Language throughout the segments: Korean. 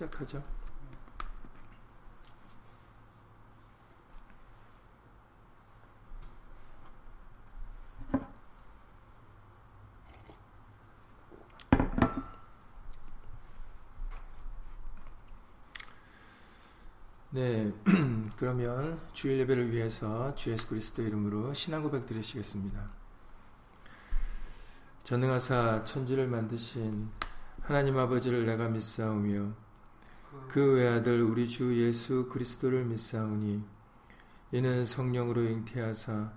시작하죠. 네, 그러면 주일 예배를 위해서 주 예수 그리스도 이름으로 신앙 고백 드리시겠습니다. 전능하사 천지를 만드신 하나님 아버지를 내가 믿사오며 그 외아들 우리 주 예수 그리스도를 믿사오니 이는 성령으로 잉태하사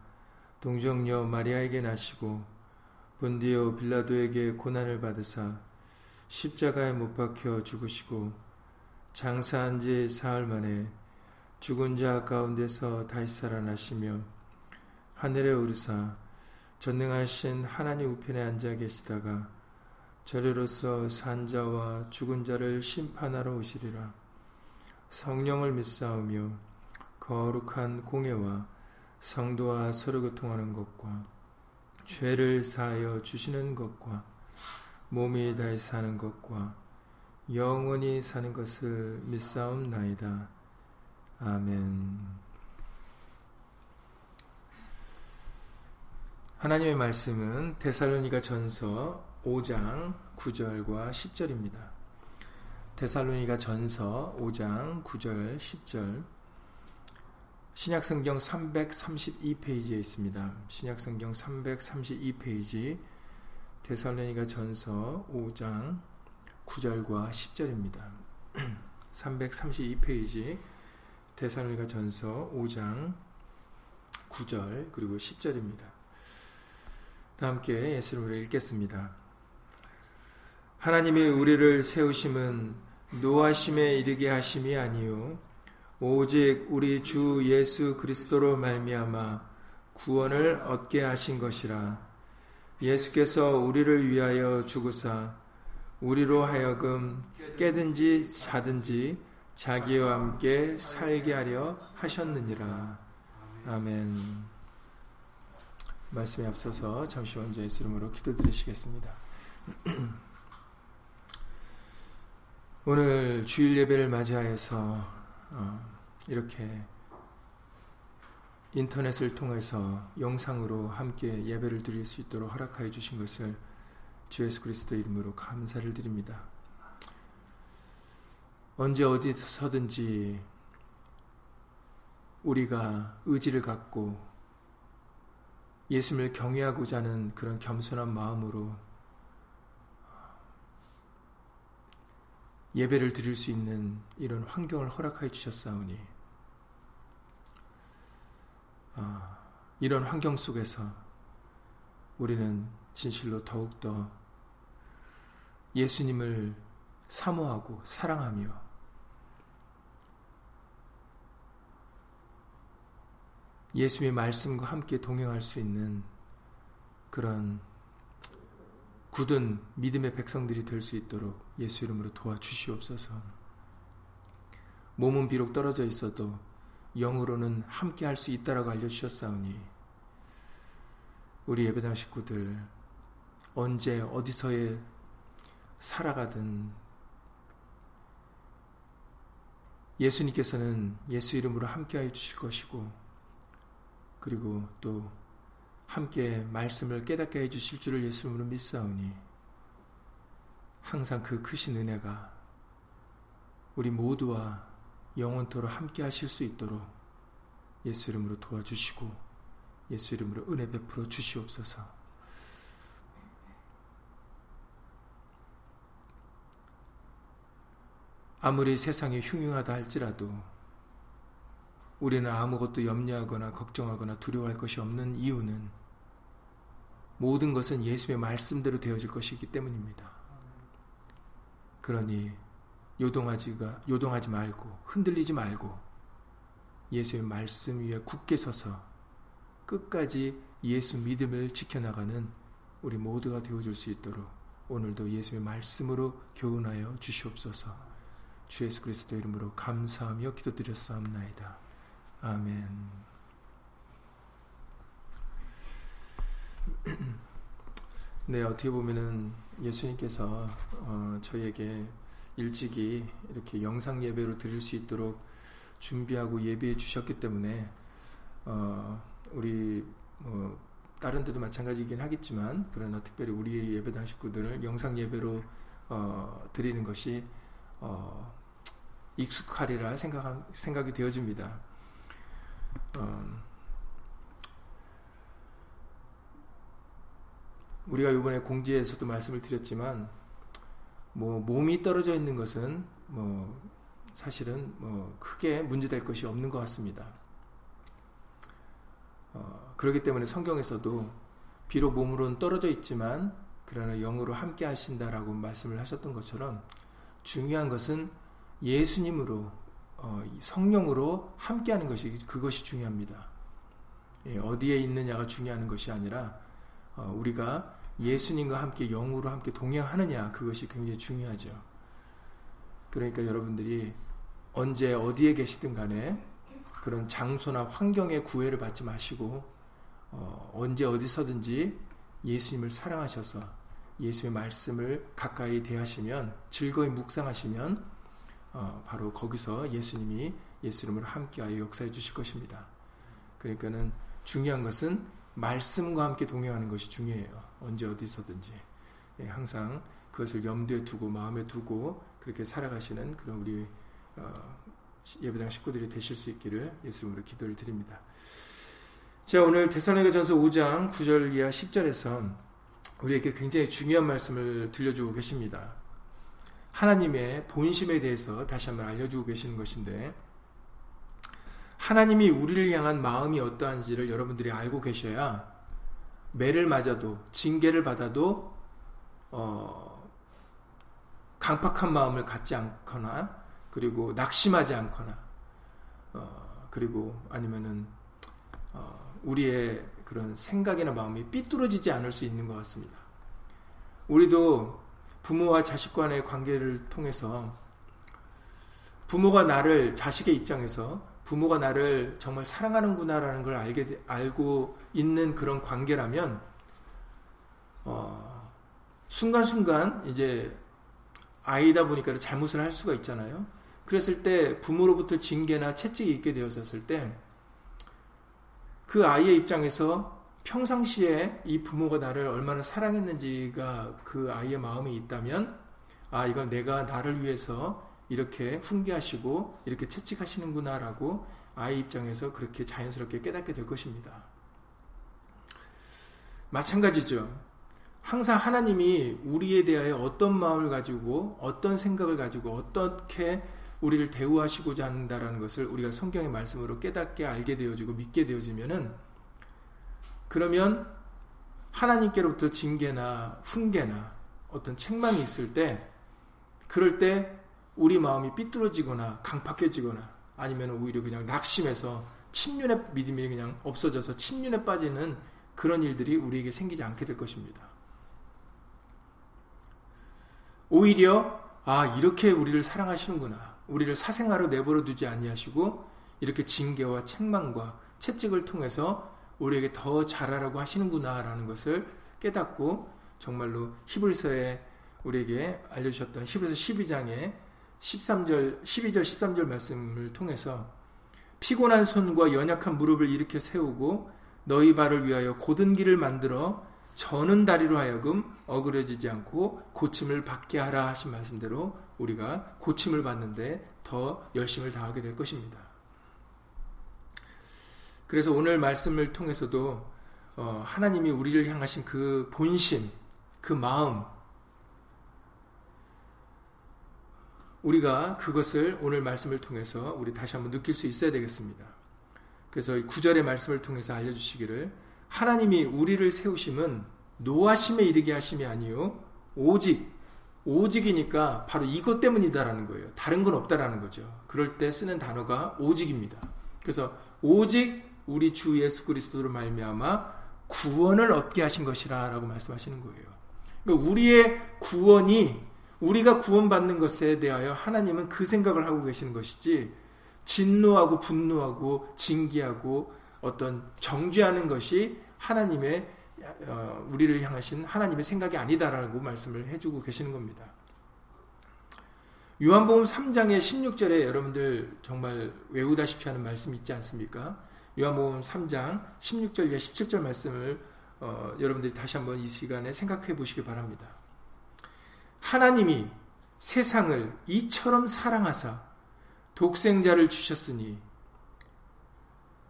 동정녀 마리아에게 나시고 본디오 빌라도에게 고난을 받으사 십자가에 못 박혀 죽으시고 장사한 지 사흘 만에 죽은 자 가운데서 다시 살아나시며 하늘에 오르사 전능하신 하나님 우편에 앉아 계시다가 저리로서 산자와 죽은 자를 심판하러 오시리라. 성령을 믿사오며 거룩한 공예와 성도와 서로 교통하는 것과 죄를 사하여 주시는 것과 몸이 다시 사는 것과 영원히 사는 것을 믿사옵나이다. 아멘. 하나님의 말씀은 데살로니가 전서 5장 9절과 10절입니다. 데살로니가 전서 5장 9절 10절 신약성경 332페이지에 있습니다. 신약성경 332페이지 데살로니가 전서 5장 9절과 10절입니다. 332페이지 대사로니가 전서 5장 9절 그리고 10절입니다. 다 함께 예수 이름으로 읽겠습니다. 하나님이 우리를 세우심은 노하심에 이르게 하심이 아니요 오직 우리 주 예수 그리스도로 말미암아 구원을 얻게 하신 것이라 예수께서 우리를 위하여 죽으사 우리로 하여금 깨든지 자든지 자기와 함께 살게 하려 하셨느니라. 아멘. 말씀에 앞서서 잠시 먼저 예수 이름으로 기도드리시겠습니다. 오늘 주일 예배를 맞이하여서 어, 이렇게 인터넷을 통해서 영상으로 함께 예배를 드릴 수 있도록 허락하여 주신 것을 주 예수 그리스도 이름으로 감사를 드립니다. 언제 어디서든지 우리가 의지를 갖고 예수님을 경외하고자 하는 그런 겸손한 마음으로 예배를 드릴 수 있는 이런 환경을 허락하여 주셨사오니 아, 이런 환경 속에서 우리는 진실로 더욱더 예수님을 사모하고 사랑하며 예수의 말씀과 함께 동행할 수 있는 그런 굳은 믿음의 백성들이 될 수 있도록 예수 이름으로 도와주시옵소서. 몸은 비록 떨어져 있어도 영으로는 함께 할 수 있다라고 알려주셨사오니 우리 예배당 식구들 언제 어디서의 살아가든 예수님께서는 예수 이름으로 함께하여 주실 것이고 그리고 또 함께 말씀을 깨닫게 해 주실 줄을 예수 이름으로 믿사오니 항상 그 크신 은혜가 우리 모두와 영원토록 함께 하실 수 있도록 예수 이름으로 도와주시고 예수 이름으로 은혜 베풀어 주시옵소서. 아무리 세상이 흉흉하다 할지라도 우리는 아무것도 염려하거나 걱정하거나 두려워할 것이 없는 이유는 모든 것은 예수의 말씀대로 되어질 것이기 때문입니다. 그러니 요동하지가 요동하지 말고 흔들리지 말고 예수의 말씀 위에 굳게 서서 끝까지 예수 믿음을 지켜나가는 우리 모두가 되어줄 수 있도록 오늘도 예수의 말씀으로 교훈하여 주시옵소서. 주 예수 그리스도 이름으로 감사하며 기도드렸사옵나이다. 아멘. 네, 어떻게 보면은 예수님께서 어, 저희에게 일찍이 이렇게 영상 예배로 드릴 수 있도록 준비하고 예배해 주셨기 때문에 어, 우리 뭐 다른 데도 마찬가지이긴 하겠지만 그러나 특별히 우리 예배당 식구들을 영상 예배로 어, 드리는 것이 어, 익숙하리라 생각 생각이 되어집니다. 어, 우리가 이번에 공지에서도 말씀을 드렸지만 뭐 몸이 떨어져 있는 것은 뭐 사실은 뭐 크게 문제될 것이 없는 것 같습니다. 어, 그렇기 때문에 성경에서도 비록 몸으로는 떨어져 있지만 그러나 영으로 함께 하신다라고 말씀을 하셨던 것처럼 중요한 것은 예수님으로 어, 성령으로 함께하는 것이 그것이 중요합니다. 예, 어디에 있느냐가 중요한 것이 아니라 어, 우리가 예수님과 함께 영으로 함께 동행하느냐 그것이 굉장히 중요하죠. 그러니까 여러분들이 언제 어디에 계시든 간에 그런 장소나 환경의 구애를 받지 마시고 어, 언제 어디서든지 예수님을 사랑하셔서 예수의 말씀을 가까이 대하시면 즐거이 묵상하시면 어, 바로 거기서 예수님이 예수 이름으로 함께하여 역사해 주실 것입니다. 그러니까는 중요한 것은 말씀과 함께 동행하는 것이 중요해요. 언제 어디서든지 예, 항상 그것을 염두에 두고 마음에 두고 그렇게 살아가시는 그런 우리 어, 예배당 식구들이 되실 수 있기를 예수님으로 기도를 드립니다. 자 오늘 대사로전서 5장 9절 이하 10절에서 우리에게 굉장히 중요한 말씀을 들려주고 계십니다. 하나님의 본심에 대해서 다시 한번 알려주고 계시는 것인데 하나님이 우리를 향한 마음이 어떠한지를 여러분들이 알고 계셔야 매를 맞아도 징계를 받아도 어, 강팍한 마음을 갖지 않거나 그리고 낙심하지 않거나 어, 그리고 아니면은 어, 우리의 그런 생각이나 마음이 삐뚤어지지 않을 수 있는 것 같습니다. 우리도 부모와 자식 간의 관계를 통해서 부모가 나를 자식의 입장에서 부모가 나를 정말 사랑하는구나라는 걸 알게 알고 있는 그런 관계라면 어, 순간순간 이제 아이다 보니까 잘못을 할 수가 있잖아요. 그랬을 때 부모로부터 징계나 채찍이 있게 되었을 때 그 아이의 입장에서 평상시에 이 부모가 나를 얼마나 사랑했는지가 그 아이의 마음에 있다면 아 이건 내가 나를 위해서 이렇게 훈계하시고 이렇게 채찍하시는구나라고 아이 입장에서 그렇게 자연스럽게 깨닫게 될 것입니다. 마찬가지죠. 항상 하나님이 우리에 대하여 어떤 마음을 가지고 어떤 생각을 가지고 어떻게 우리를 대우하시고자 한다라는 것을 우리가 성경의 말씀으로 깨닫게 알게 되어지고 믿게 되어지면은 그러면 하나님께로부터 징계나 훈계나 어떤 책망이 있을 때 그럴 때 우리 마음이 삐뚤어지거나 강팍해지거나 아니면 오히려 그냥 낙심해서 침륜의 믿음이 그냥 없어져서 침륜에 빠지는 그런 일들이 우리에게 생기지 않게 될 것입니다. 오히려 아 이렇게 우리를 사랑하시는구나. 우리를 사생아로 내버려 두지 아니하시고 이렇게 징계와 책망과 채찍을 통해서 우리에게 더 잘하라고 하시는구나라는 것을 깨닫고 정말로 히브리서에 우리에게 알려주셨던 히브리서 12장에 13절, 12절, 13절 말씀을 통해서 피곤한 손과 연약한 무릎을 일으켜 세우고 너희 발을 위하여 고든 길을 만들어 저는 다리로 하여금 어그러지지 않고 고침을 받게 하라 하신 말씀대로 우리가 고침을 받는데 더 열심을 다하게 될 것입니다. 그래서 오늘 말씀을 통해서도 어, 하나님이 우리를 향하신 그 본심, 그 마음, 우리가 그것을 오늘 말씀을 통해서 우리 다시 한번 느낄 수 있어야 되겠습니다. 그래서 구절의 말씀을 통해서 알려주시기를 하나님이 우리를 세우심은 노하심에 이르게 하심이 아니요 오직 오직이니까 바로 이것 때문이다라는 거예요. 다른 건 없다라는 거죠. 그럴 때 쓰는 단어가 오직입니다. 그래서 오직 우리 주 예수 그리스도로 말미암아 구원을 얻게 하신 것이라라고 말씀하시는 거예요. 그러니까 우리의 구원이 우리가 구원받는 것에 대하여 하나님은 그 생각을 하고 계시는 것이지 진노하고 분노하고 징계하고 어떤 정죄하는 것이 하나님의 어, 우리를 향하신 하나님의 생각이 아니다라고 말씀을 해주고 계시는 겁니다. 요한복음 3장의 16절에 여러분들 정말 외우다시피 하는 말씀 있지 않습니까? 요한복음 3장 16절에 17절 말씀을 어, 여러분들이 다시 한번 이 시간에 생각해 보시기 바랍니다. 하나님이 세상을 이처럼 사랑하사 독생자를 주셨으니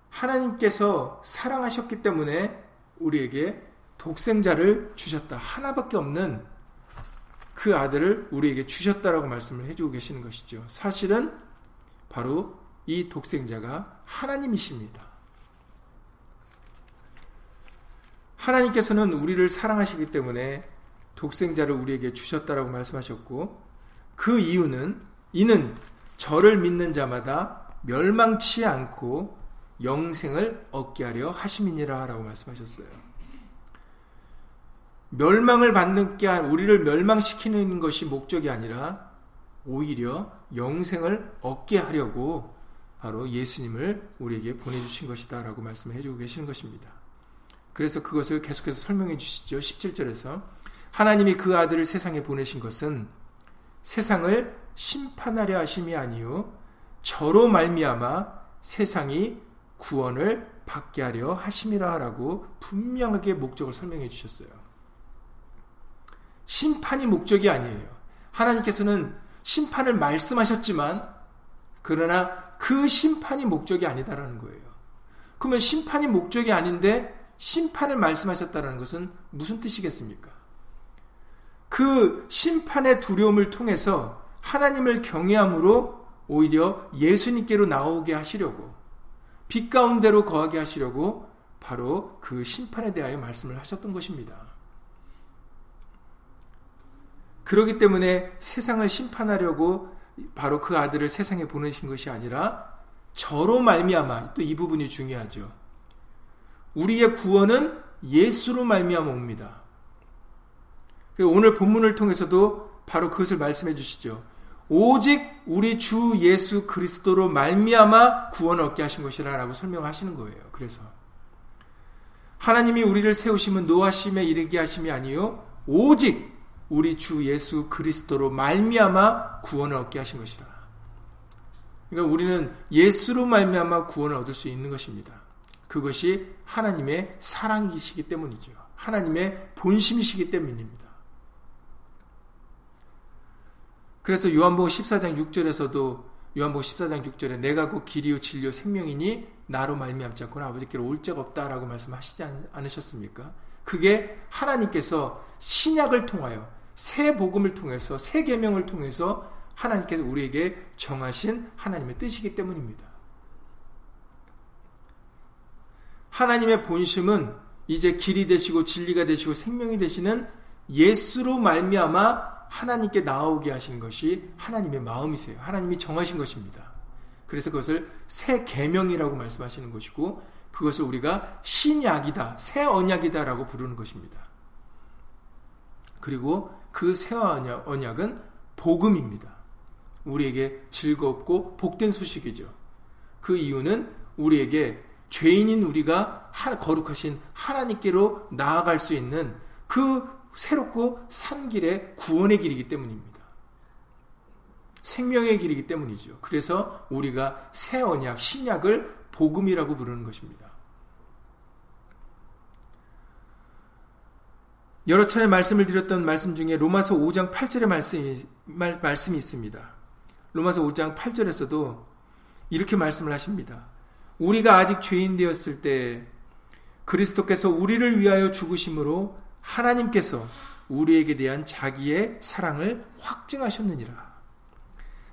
하나님께서 사랑하셨기 때문에 우리에게 독생자를 주셨다. 하나밖에 없는 그 아들을 우리에게 주셨다라고 말씀을 해주고 계시는 것이죠. 사실은 바로 이 독생자가 하나님이십니다. 하나님께서는 우리를 사랑하시기 때문에 독생자를 우리에게 주셨다라고 말씀하셨고 그 이유는 이는 저를 믿는 자마다 멸망치 않고 영생을 얻게 하려 하심이니라라고 말씀하셨어요. 멸망을 받는 게 우리를 멸망시키는 것이 목적이 아니라 오히려 영생을 얻게 하려고 바로 예수님을 우리에게 보내주신 것이다라고 말씀해 주고 계시는 것입니다. 그래서 그것을 계속해서 설명해 주시죠. 17절에서 하나님이 그 아들을 세상에 보내신 것은 세상을 심판하려 하심이 아니요 저로 말미암아 세상이 구원을 받게 하려 하심이라라고 분명하게 목적을 설명해 주셨어요. 심판이 목적이 아니에요. 하나님께서는 심판을 말씀하셨지만 그러나 그 심판이 목적이 아니다라는 거예요. 그러면 심판이 목적이 아닌데 심판을 말씀하셨다는 것은 무슨 뜻이겠습니까? 그 심판의 두려움을 통해서 하나님을 경외함으로 오히려 예수님께로 나오게 하시려고 빛 가운데로 거하게 하시려고 바로 그 심판에 대하여 말씀을 하셨던 것입니다. 그러기 때문에 세상을 심판하려고 바로 그 아들을 세상에 보내신 것이 아니라 저로 말미암아 또 이 부분이 중요하죠. 우리의 구원은 예수로 말미암아 옵니다. 오늘 본문을 통해서도 바로 그것을 말씀해 주시죠. 오직 우리 주 예수 그리스도로 말미암아 구원을 얻게 하신 것이라라고 설명하시는 거예요. 그래서 하나님이 우리를 세우심은 노하심에 이르게 하심이 아니요 오직 우리 주 예수 그리스도로 말미암아 구원을 얻게 하신 것이라. 그러니까 우리는 예수로 말미암아 구원을 얻을 수 있는 것입니다. 그것이 하나님의 사랑이시기 때문이죠. 하나님의 본심이시기 때문입니다. 그래서 요한복음 14장 6절에서도 요한복음 14장 6절에 내가 곧 길이요 진리요 생명이니 나로 말미암지 않고는 아버지께로 올 자가 없다라고 말씀하시지 않으셨습니까? 그게 하나님께서 신약을 통하여 새 복음을 통해서 새 계명을 통해서 하나님께서 우리에게 정하신 하나님의 뜻이기 때문입니다. 하나님의 본심은 이제 길이 되시고 진리가 되시고 생명이 되시는 예수로 말미암아 하나님께 나오게 하신 것이 하나님의 마음이세요. 하나님이 정하신 것입니다. 그래서 그것을 새 계명이라고 말씀하시는 것이고 그것을 우리가 신약이다, 새 언약이다라고 부르는 것입니다. 그리고 그 새 언약은 복음입니다. 우리에게 즐겁고 복된 소식이죠. 그 이유는 우리에게 죄인인 우리가 거룩하신 하나님께로 나아갈 수 있는 그 새롭고 산 길의 구원의 길이기 때문입니다. 생명의 길이기 때문이죠. 그래서 우리가 새 언약, 신약을 복음이라고 부르는 것입니다. 여러 차례 말씀을 드렸던 말씀 중에 로마서 5장 8절의 말씀이, 말, 말씀이 있습니다. 로마서 5장 8절에서도 이렇게 말씀을 하십니다. 우리가 아직 죄인 되었을 때 그리스도께서 우리를 위하여 죽으심으로 하나님께서 우리에게 대한 자기의 사랑을 확증하셨느니라.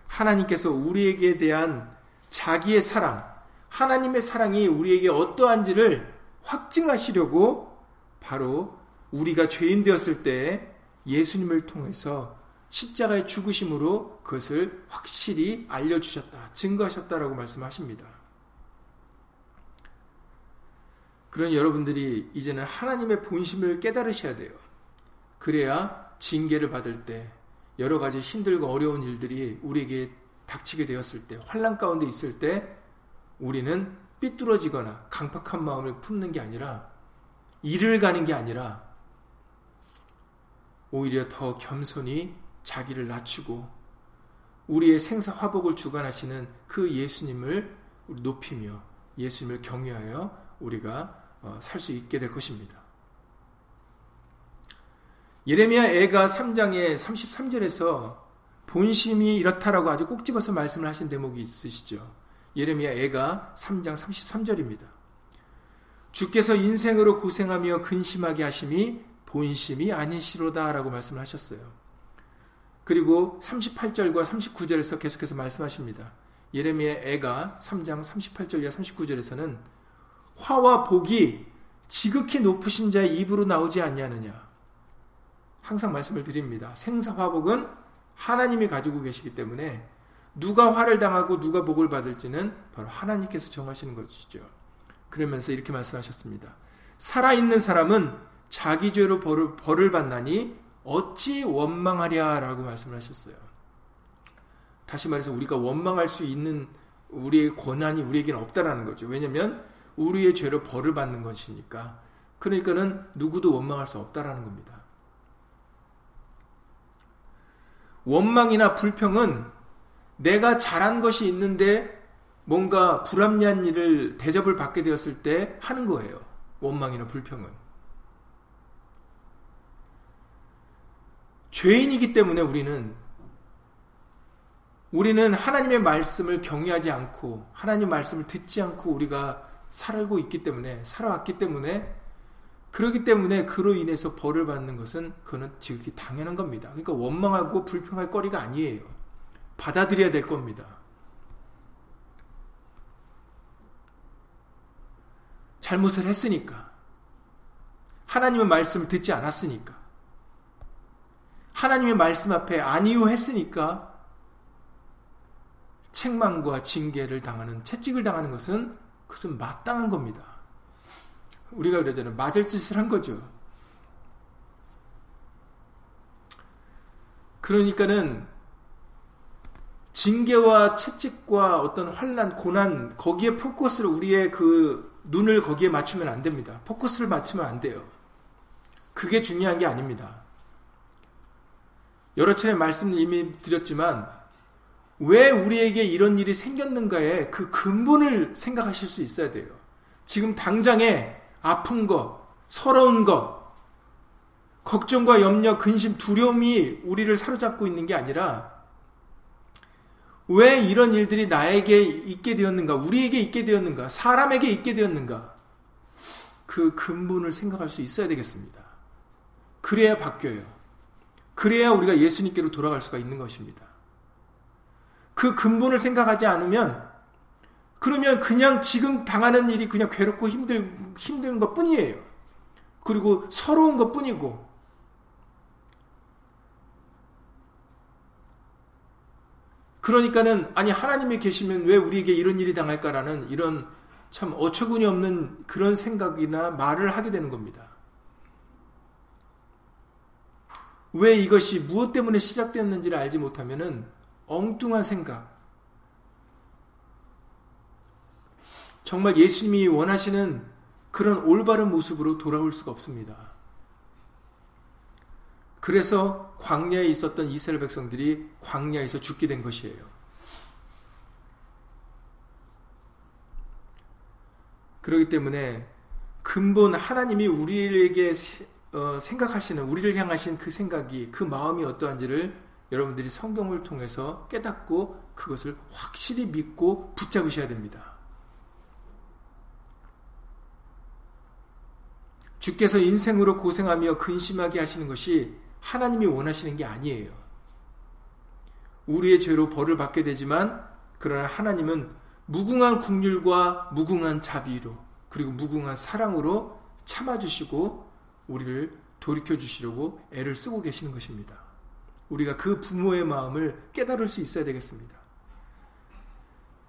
하나님께서 우리에게 대한 자기의 사랑, 하나님의 사랑이 우리에게 어떠한지를 확증하시려고 바로 우리가 죄인 되었을 때 예수님을 통해서 십자가의 죽으심으로 그것을 확실히 알려주셨다, 증거하셨다라고 말씀하십니다. 그런 여러분들이 이제는 하나님의 본심을 깨달으셔야 돼요. 그래야 징계를 받을 때 여러 가지 힘들고 어려운 일들이 우리에게 닥치게 되었을 때, 환란 가운데 있을 때 우리는 삐뚤어지거나 강팍한 마음을 품는 게 아니라 일을 가는 게 아니라 오히려 더 겸손히 자기를 낮추고 우리의 생사 화복을 주관하시는 그 예수님을 높이며 예수님을 경외하여 우리가 어, 살 수 있게 될 것입니다. 예레미야 애가 3장의 33절에서 본심이 이렇다라고 아주 꼭 집어서 말씀을 하신 대목이 있으시죠. 예레미야 애가 3장 33절입니다. 주께서 인생으로 고생하며 근심하게 하심이 본심이 아니시로다라고 말씀을 하셨어요. 그리고 38절과 39절에서 계속해서 말씀하십니다. 예레미야 애가 3장 38절과 39절에서는 화와 복이 지극히 높으신 자의 입으로 나오지 않냐느냐. 항상 말씀을 드립니다. 생사화복은 하나님이 가지고 계시기 때문에 누가 화를 당하고 누가 복을 받을지는 바로 하나님께서 정하시는 것이죠. 그러면서 이렇게 말씀하셨습니다. 살아있는 사람은 자기 죄로 벌을, 벌을 받나니 어찌 원망하랴 라고 말씀을 하셨어요. 다시 말해서 우리가 원망할 수 있는 우리의 권한이 우리에게는 없다라는 거죠. 왜냐하면 우리의 죄로 벌을 받는 것이니까. 그러니까는 누구도 원망할 수 없다라는 겁니다. 원망이나 불평은 내가 잘한 것이 있는데 뭔가 불합리한 일을 대접을 받게 되었을 때 하는 거예요. 원망이나 불평은. 죄인이기 때문에 우리는 우리는 하나님의 말씀을 경외하지 않고 하나님 말씀을 듣지 않고 우리가 살고 있기 때문에 살아왔기 때문에 그러기 때문에 그로 인해서 벌을 받는 것은 그는 지극히 당연한 겁니다. 그러니까 원망하고 불평할 거리가 아니에요. 받아들여야 될 겁니다. 잘못을 했으니까. 하나님의 말씀을 듣지 않았으니까. 하나님의 말씀 앞에 아니요 했으니까 책망과 징계를 당하는 채찍을 당하는 것은 그것은 마땅한 겁니다. 우리가 그러잖아요. 맞을 짓을 한 거죠. 그러니까는 징계와 채찍과 어떤 환란, 고난 거기에 포커스를 우리의 그 눈을 거기에 맞추면 안 됩니다. 포커스를 맞추면 안 돼요. 그게 중요한 게 아닙니다. 여러 차례 말씀 이미 드렸지만 왜 우리에게 이런 일이 생겼는가에 그 근본을 생각하실 수 있어야 돼요. 지금 당장에 아픈 것, 서러운 것, 걱정과 염려, 근심, 두려움이 우리를 사로잡고 있는 게 아니라 왜 이런 일들이 나에게 있게 되었는가, 우리에게 있게 되었는가, 사람에게 있게 되었는가, 그 근본을 생각할 수 있어야 되겠습니다. 그래야 바뀌어요. 그래야 우리가 예수님께로 돌아갈 수가 있는 것입니다. 그 근본을 생각하지 않으면 그러면 그냥 지금 당하는 일이 그냥 괴롭고 힘들, 힘든 것 뿐이에요. 그리고 서러운 것 뿐이고. 그러니까는, 아니, 하나님이 계시면 왜 우리에게 이런 일이 당할까라는 이런 참 어처구니 없는 그런 생각이나 말을 하게 되는 겁니다. 왜 이것이 무엇 때문에 시작되었는지를 알지 못하면은 엉뚱한 생각, 정말 예수님이 원하시는 그런 올바른 모습으로 돌아올 수가 없습니다. 그래서 광야에 있었던 이스라엘 백성들이 광야에서 죽게 된 것이에요. 그렇기 때문에 근본 하나님이 우리에게 어, 생각하시는 우리를 향하신 그 생각이 그 마음이 어떠한지를 여러분들이 성경을 통해서 깨닫고 그것을 확실히 믿고 붙잡으셔야 됩니다. 주께서 인생으로 고생하며 근심하게 하시는 것이 하나님이 원하시는 게 아니에요. 우리의 죄로 벌을 받게 되지만 그러나 하나님은 무궁한 국률과 무궁한 자비로 그리고 무궁한 사랑으로 참아주시고 우리를 돌이켜 주시려고 애를 쓰고 계시는 것입니다. 우리가 그 부모의 마음을 깨달을 수 있어야 되겠습니다.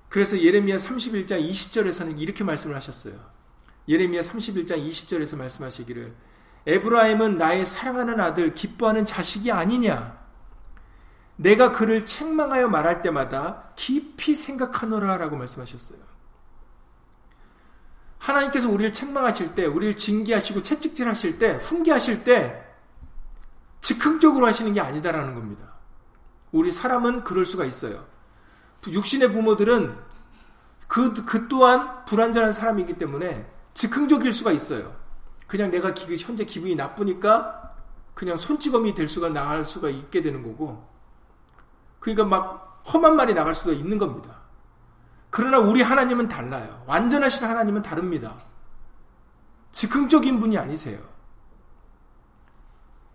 그래서 예레미야 31장 20절에서는 이렇게 말씀을 하셨어요. 예레미야 31장 20절에서 말씀하시기를 에브라임은 나의 사랑하는 아들 기뻐하는 자식이 아니냐 내가 그를 책망하여 말할 때마다 깊이 생각하노라라고 말씀하셨어요. 하나님께서 우리를 책망하실 때, 우리를 징계하시고 채찍질하실 때, 훈계하실 때 즉흥적으로 하시는 게 아니다라는 겁니다. 우리 사람은 그럴 수가 있어요. 육신의 부모들은 그, 그 또한 불완전한 사람이기 때문에 즉흥적일 수가 있어요. 그냥 내가 기, 현재 기분이 나쁘니까 그냥 손찌검이 될 수가 나갈 수가 있게 되는 거고 그러니까 막 험한 말이 나갈 수도 있는 겁니다. 그러나 우리 하나님은 달라요. 완전하신 하나님은 다릅니다. 즉흥적인 분이 아니세요.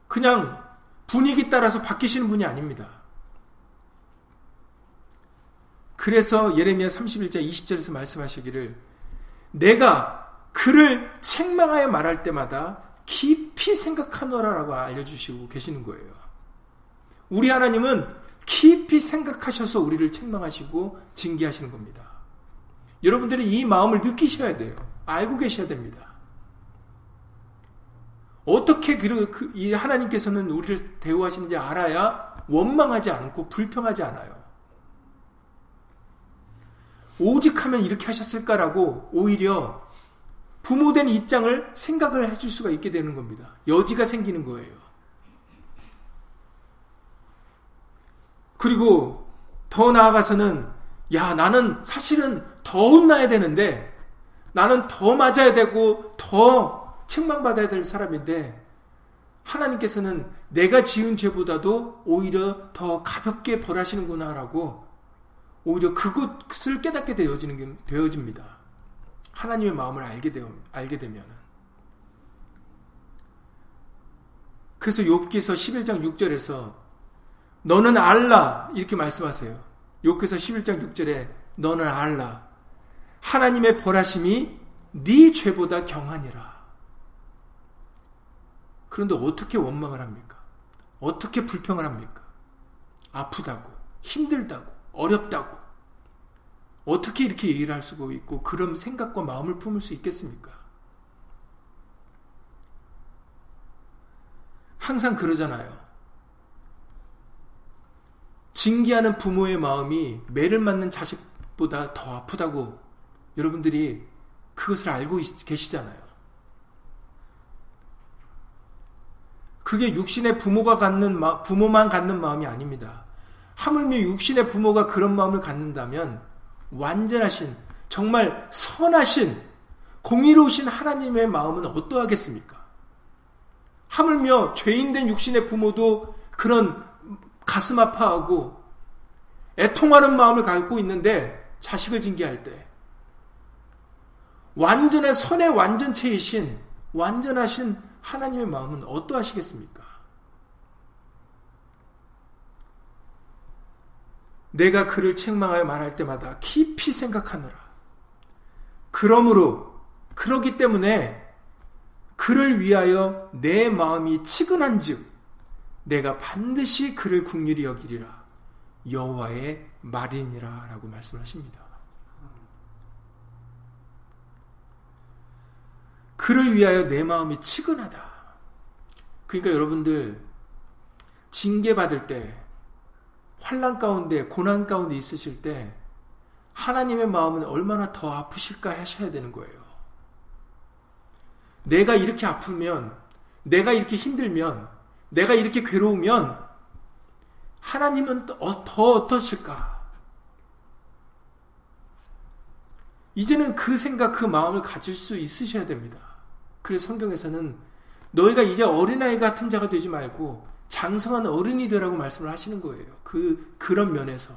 그냥 분위기 따라서 바뀌시는 분이 아닙니다. 그래서 예레미야 31장 20절에서 말씀하시기를 내가 그를 책망하여 말할 때마다 깊이 생각하노라라고 알려주시고 계시는 거예요. 우리 하나님은 깊이 생각하셔서 우리를 책망하시고 징계하시는 겁니다. 여러분들이 이 마음을 느끼셔야 돼요. 알고 계셔야 됩니다. 어떻게 그, 이 하나님께서는 우리를 대우하시는지 알아야 원망하지 않고 불평하지 않아요. 오직 하면 이렇게 하셨을까라고 오히려 부모된 입장을 생각을 해줄 수가 있게 되는 겁니다. 여지가 생기는 거예요. 그리고 더 나아가서는 야 나는 사실은 더 혼나야 되는데 나는 더 맞아야 되고 더 책망받아야 될 사람인데 하나님께서는 내가 지은 죄보다도 오히려 더 가볍게 벌하시는구나라고 오히려 그것을 깨닫게 되어지는 게 되어집니다. 하나님의 마음을 알게 되어 알게 되면은 그래서 욥기서 11장 6절에서 너는 알라 이렇게 말씀하세요. 욥기서 11장 6절에 너는 알라 하나님의 벌하심이 네 죄보다 경하니라. 그런데 어떻게 원망을 합니까? 어떻게 불평을 합니까? 아프다고 힘들다고 어렵다고. 어떻게 이렇게 얘기를 할 수가 있고 그런 생각과 마음을 품을 수 있겠습니까? 항상 그러잖아요. 징계하는 부모의 마음이 매를 맞는 자식보다 더 아프다고 여러분들이 그것을 알고 계시잖아요. 그게 육신의 부모가 갖는 부모만 갖는 마음이 아닙니다. 하물며 육신의 부모가 그런 마음을 갖는다면 완전하신 정말 선하신 공의로우신 하나님의 마음은 어떠하겠습니까? 하물며 죄인된 육신의 부모도 그런 가슴 아파하고 애통하는 마음을 갖고 있는데 자식을 징계할 때 완전한 선의 완전체이신 완전하신 하나님의 마음은 어떠하시겠습니까? 내가 그를 책망하여 말할 때마다 깊이 생각하느라. 그러므로 그러기 때문에 그를 위하여 내 마음이 치근한 즉 내가 반드시 그를 국률이 여기리라 여호와의 말이니라 라고 말씀하십니다. 그를 위하여 내 마음이 치근하다. 그러니까 여러분들 징계 받을 때 환란 가운데 고난 가운데 있으실 때 하나님의 마음은 얼마나 더 아프실까 하셔야 되는 거예요. 내가 이렇게 아프면 내가 이렇게 힘들면 내가 이렇게 괴로우면 하나님은 어, 더 어떠실까? 이제는 그 생각, 그 마음을 가질 수 있으셔야 됩니다. 그래서 성경에서는 너희가 이제 어린아이 같은 자가 되지 말고 장성한 어른이 되라고 말씀을 하시는 거예요. 그, 그런 면에서.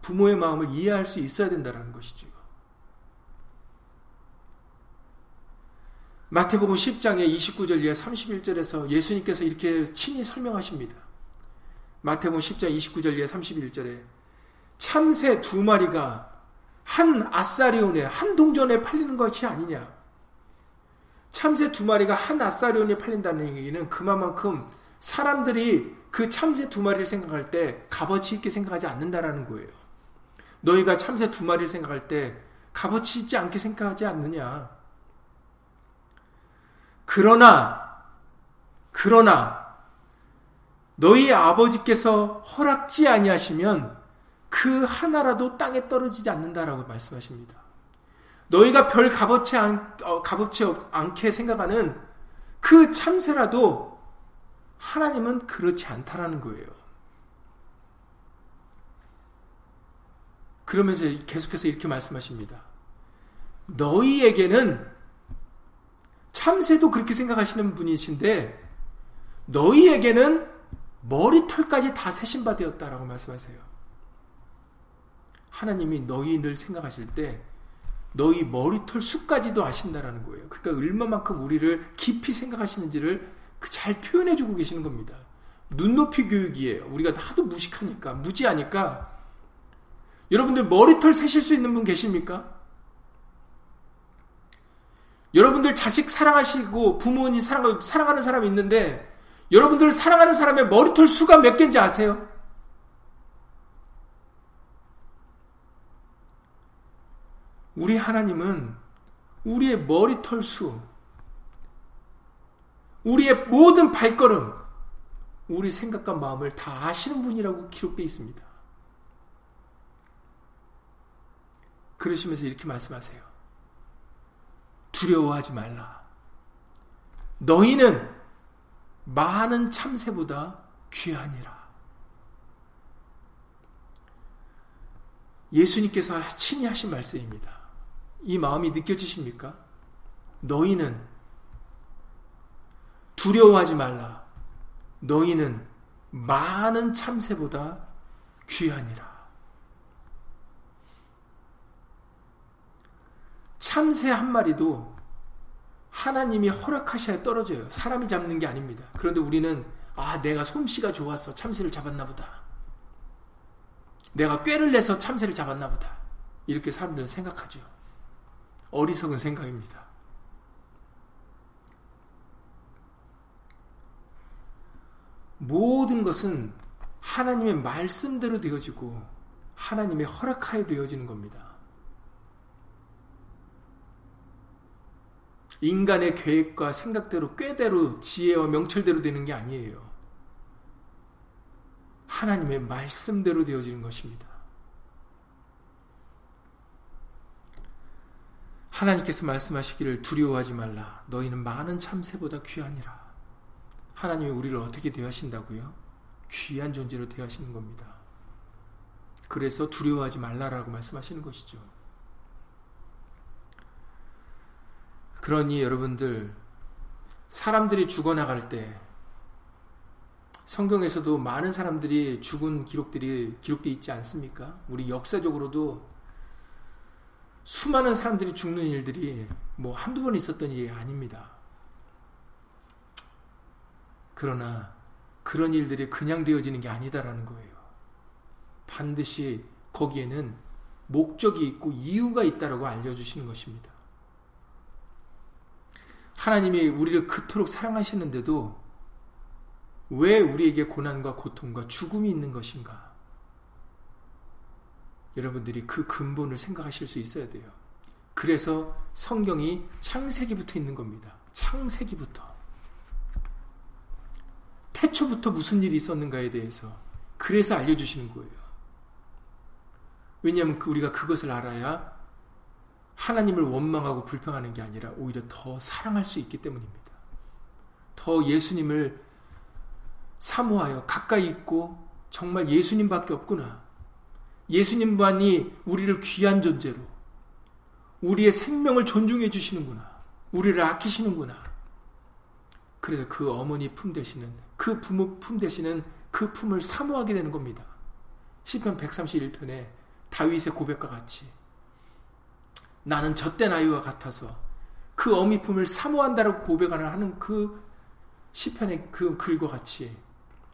부모의 마음을 이해할 수 있어야 된다는 것이죠. 마태복음 10장의 29절 이하 31절에서 예수님께서 이렇게 친히 설명하십니다. 마태복음 10장 29절 이하 31절에 참새 두 마리가 한 아사리온에 한 동전에 팔리는 것이 아니냐. 참새 두 마리가 한 아사리온에 팔린다는 얘기는 그만큼 사람들이 그 참새 두 마리를 생각할 때 값어치 있게 생각하지 않는다라는 거예요. 너희가 참새 두 마리를 생각할 때 값어치 있지 않게 생각하지 않느냐. 그러나, 그러나, 너희 아버지께서 허락지 아니하시면 그 하나라도 땅에 떨어지지 않는다라고 말씀하십니다. 너희가 별 값어치, 안, 어, 값어치 않게 생각하는 그 참새라도 하나님은 그렇지 않다라는 거예요. 그러면서 계속해서 이렇게 말씀하십니다. 너희에게는 참새도 그렇게 생각하시는 분이신데 너희에게는 머리털까지 다 세신바 되었다라고 말씀하세요. 하나님이 너희를 생각하실 때 너희 머리털 수까지도 아신다라는 거예요. 그러니까 얼마만큼 우리를 깊이 생각하시는지를 그잘 표현해 주고 계시는 겁니다. 눈높이 교육이에요. 우리가 하도 무식하니까, 무지하니까. 여러분들 머리털 세실 수 있는 분 계십니까? 여러분들 자식 사랑하시고 부모님 사랑, 사랑하는 사람이 있는데 여러분들 사랑하는 사람의 머리털 수가 몇 개인지 아세요? 우리 하나님은 우리의 머리털 수, 우리의 모든 발걸음, 우리 생각과 마음을 다 아시는 분이라고 기록되어 있습니다. 그러시면서 이렇게 말씀하세요. 두려워하지 말라. 너희는 많은 참새보다 귀하니라. 예수님께서 친히 하신 말씀입니다. 이 마음이 느껴지십니까? 너희는 두려워하지 말라. 너희는 많은 참새보다 귀하니라. 참새 한 마리도 하나님이 허락하셔야 떨어져요. 사람이 잡는 게 아닙니다. 그런데 우리는 아 내가 솜씨가 좋았어. 참새를 잡았나 보다. 내가 꾀를 내서 참새를 잡았나 보다. 이렇게 사람들은 생각하죠. 어리석은 생각입니다. 모든 것은 하나님의 말씀대로 되어지고 하나님의 허락하에 되어지는 겁니다. 인간의 계획과 생각대로 꾀대로 지혜와 명철대로 되는 게 아니에요. 하나님의 말씀대로 되어지는 것입니다. 하나님께서 말씀하시기를 두려워하지 말라. 너희는 많은 참새보다 귀하니라. 하나님이 우리를 어떻게 대하신다고요? 귀한 존재로 대하시는 겁니다. 그래서 두려워하지 말라라고 말씀하시는 것이죠. 그러니 여러분들 사람들이 죽어나갈 때 성경에서도 많은 사람들이 죽은 기록들이 기록되어 있지 않습니까? 우리 역사적으로도 수많은 사람들이 죽는 일들이 뭐 한두 번 있었던 일이 아닙니다. 그러나 그런 일들이 그냥 되어지는 게 아니다라는 거예요. 반드시 거기에는 목적이 있고 이유가 있다라고 알려주시는 것입니다. 하나님이 우리를 그토록 사랑하시는데도 왜 우리에게 고난과 고통과 죽음이 있는 것인가? 여러분들이 그 근본을 생각하실 수 있어야 돼요. 그래서 성경이 창세기부터 있는 겁니다. 창세기부터. 태초부터 무슨 일이 있었는가에 대해서 그래서 알려주시는 거예요. 왜냐하면 그 우리가 그것을 알아야 하나님을 원망하고 불평하는 게 아니라 오히려 더 사랑할 수 있기 때문입니다. 더 예수님을 사모하여 가까이 있고 정말 예수님밖에 없구나. 예수님만이 우리를 귀한 존재로 우리의 생명을 존중해 주시는구나. 우리를 아끼시는구나. 그래서 그 어머니 품 되시는 그 부모 품 되시는 그 품을 사모하게 되는 겁니다. 시편 131편에 다윗의 고백과 같이 나는 젖된 아이와 같아서 그 어미 품을 사모한다라고 고백하는 하는 그 시편의 그 글과 같이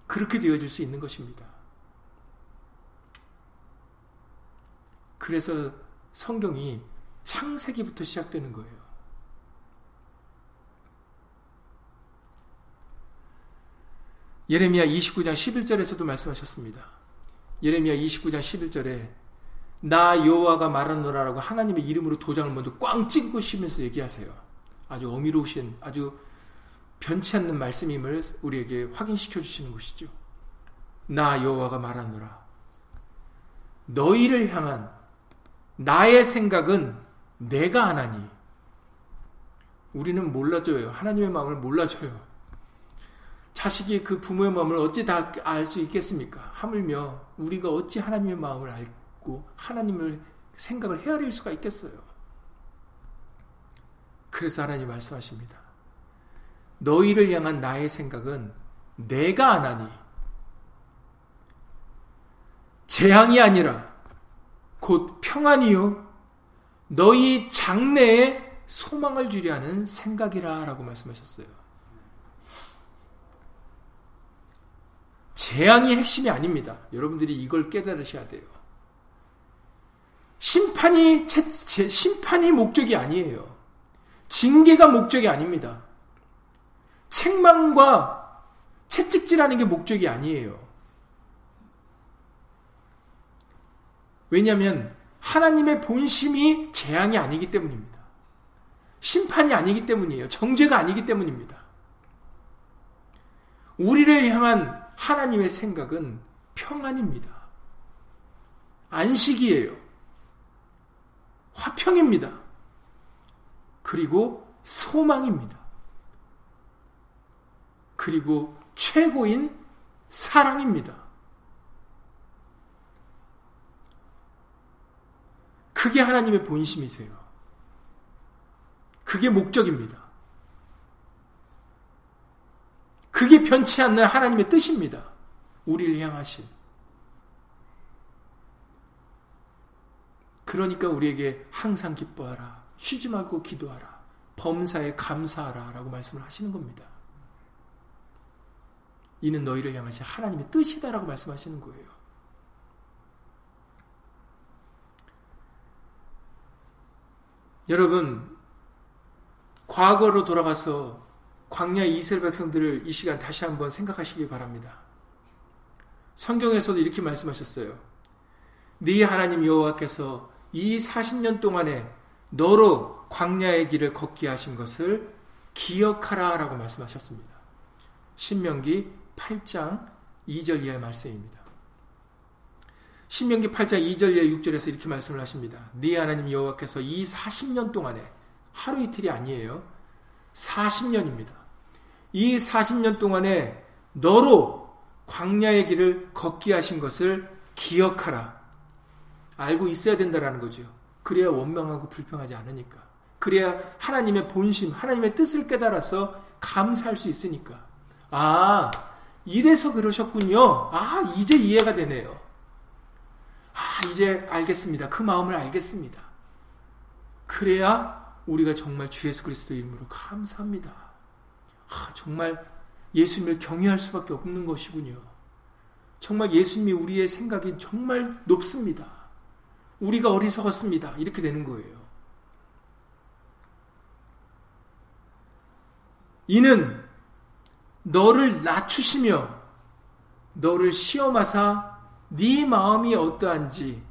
그렇게 되어질 수 있는 것입니다. 그래서 성경이 창세기부터 시작되는 거예요. 예레미야 29장 11절에서도 말씀하셨습니다. 예레미야 29장 11절에 나 여호와가 말하노라라고 하나님의 이름으로 도장을 먼저 꽝 찍고 시면서 얘기하세요. 아주 어미로우신 아주 변치 않는 말씀임을 우리에게 확인시켜 주시는 것이죠. 나 여호와가 말하노라. 너희를 향한 나의 생각은 내가 하나니. 우리는 몰라줘요. 하나님의 마음을 몰라줘요. 자식이 그 부모의 마음을 어찌 다 알 수 있겠습니까? 하물며 우리가 어찌 하나님의 마음을 없고 하나님을 생각을 헤아릴 수가 있겠어요. 그래서 하나님 말씀하십니다. 너희를 향한 나의 생각은 내가 안 하니 재앙이 아니라 곧 평안이요 너희 장래에 소망을 주려 하는 생각이라 라고 말씀하셨어요. 재앙이 핵심이 아닙니다. 여러분들이 이걸 깨달으셔야 돼요. 심판이 심판이 목적이 아니에요. 징계가 목적이 아닙니다. 책망과 채찍질하는 게 목적이 아니에요. 왜냐하면 하나님의 본심이 재앙이 아니기 때문입니다. 심판이 아니기 때문이에요. 정죄가 아니기 때문입니다. 우리를 향한 하나님의 생각은 평안입니다. 안식이에요. 화평입니다. 그리고 소망입니다. 그리고 최고인 사랑입니다. 그게 하나님의 본심이세요. 그게 목적입니다. 그게 변치 않는 하나님의 뜻입니다. 우리를 향하신. 그러니까 우리에게 항상 기뻐하라. 쉬지 말고 기도하라. 범사에 감사하라. 라고 말씀을 하시는 겁니다. 이는 너희를 향하신 하나님의 뜻이다라고 말씀하시는 거예요. 여러분, 과거로 돌아가서 광야 이스라엘 백성들을 이 시간 다시 한번 생각하시기 바랍니다. 성경에서도 이렇게 말씀하셨어요. 네 하나님 여호와께서 이 40년 동안에 너로 광야의 길을 걷게 하신 것을 기억하라 라고 말씀하셨습니다. 신명기 8장 2절 이하의 말씀입니다. 신명기 8장 2절 예 6절에서 이렇게 말씀을 하십니다. 네 하나님 여호와께서 이 40년 동안에 하루 이틀이 아니에요. 40년입니다. 이 40년 동안에 너로 광야의 길을 걷게 하신 것을 기억하라. 알고 있어야 된다라는 거죠. 그래야 원망하고 불평하지 않으니까. 그래야 하나님의 본심, 하나님의 뜻을 깨달아서 감사할 수 있으니까. 아, 이래서 그러셨군요. 아, 이제 이해가 되네요. 아, 이제 알겠습니다. 그 마음을 알겠습니다. 그래야 우리가 정말 주 예수 그리스도 이름으로 감사합니다. 아, 정말 예수님을 경외할 수밖에 없는 것이군요. 정말 예수님이 우리의 생각이 정말 높습니다. 우리가 어리석었습니다. 이렇게 되는 거예요. 이는 너를 낮추시며 너를 시험하사 네 마음이 어떠한지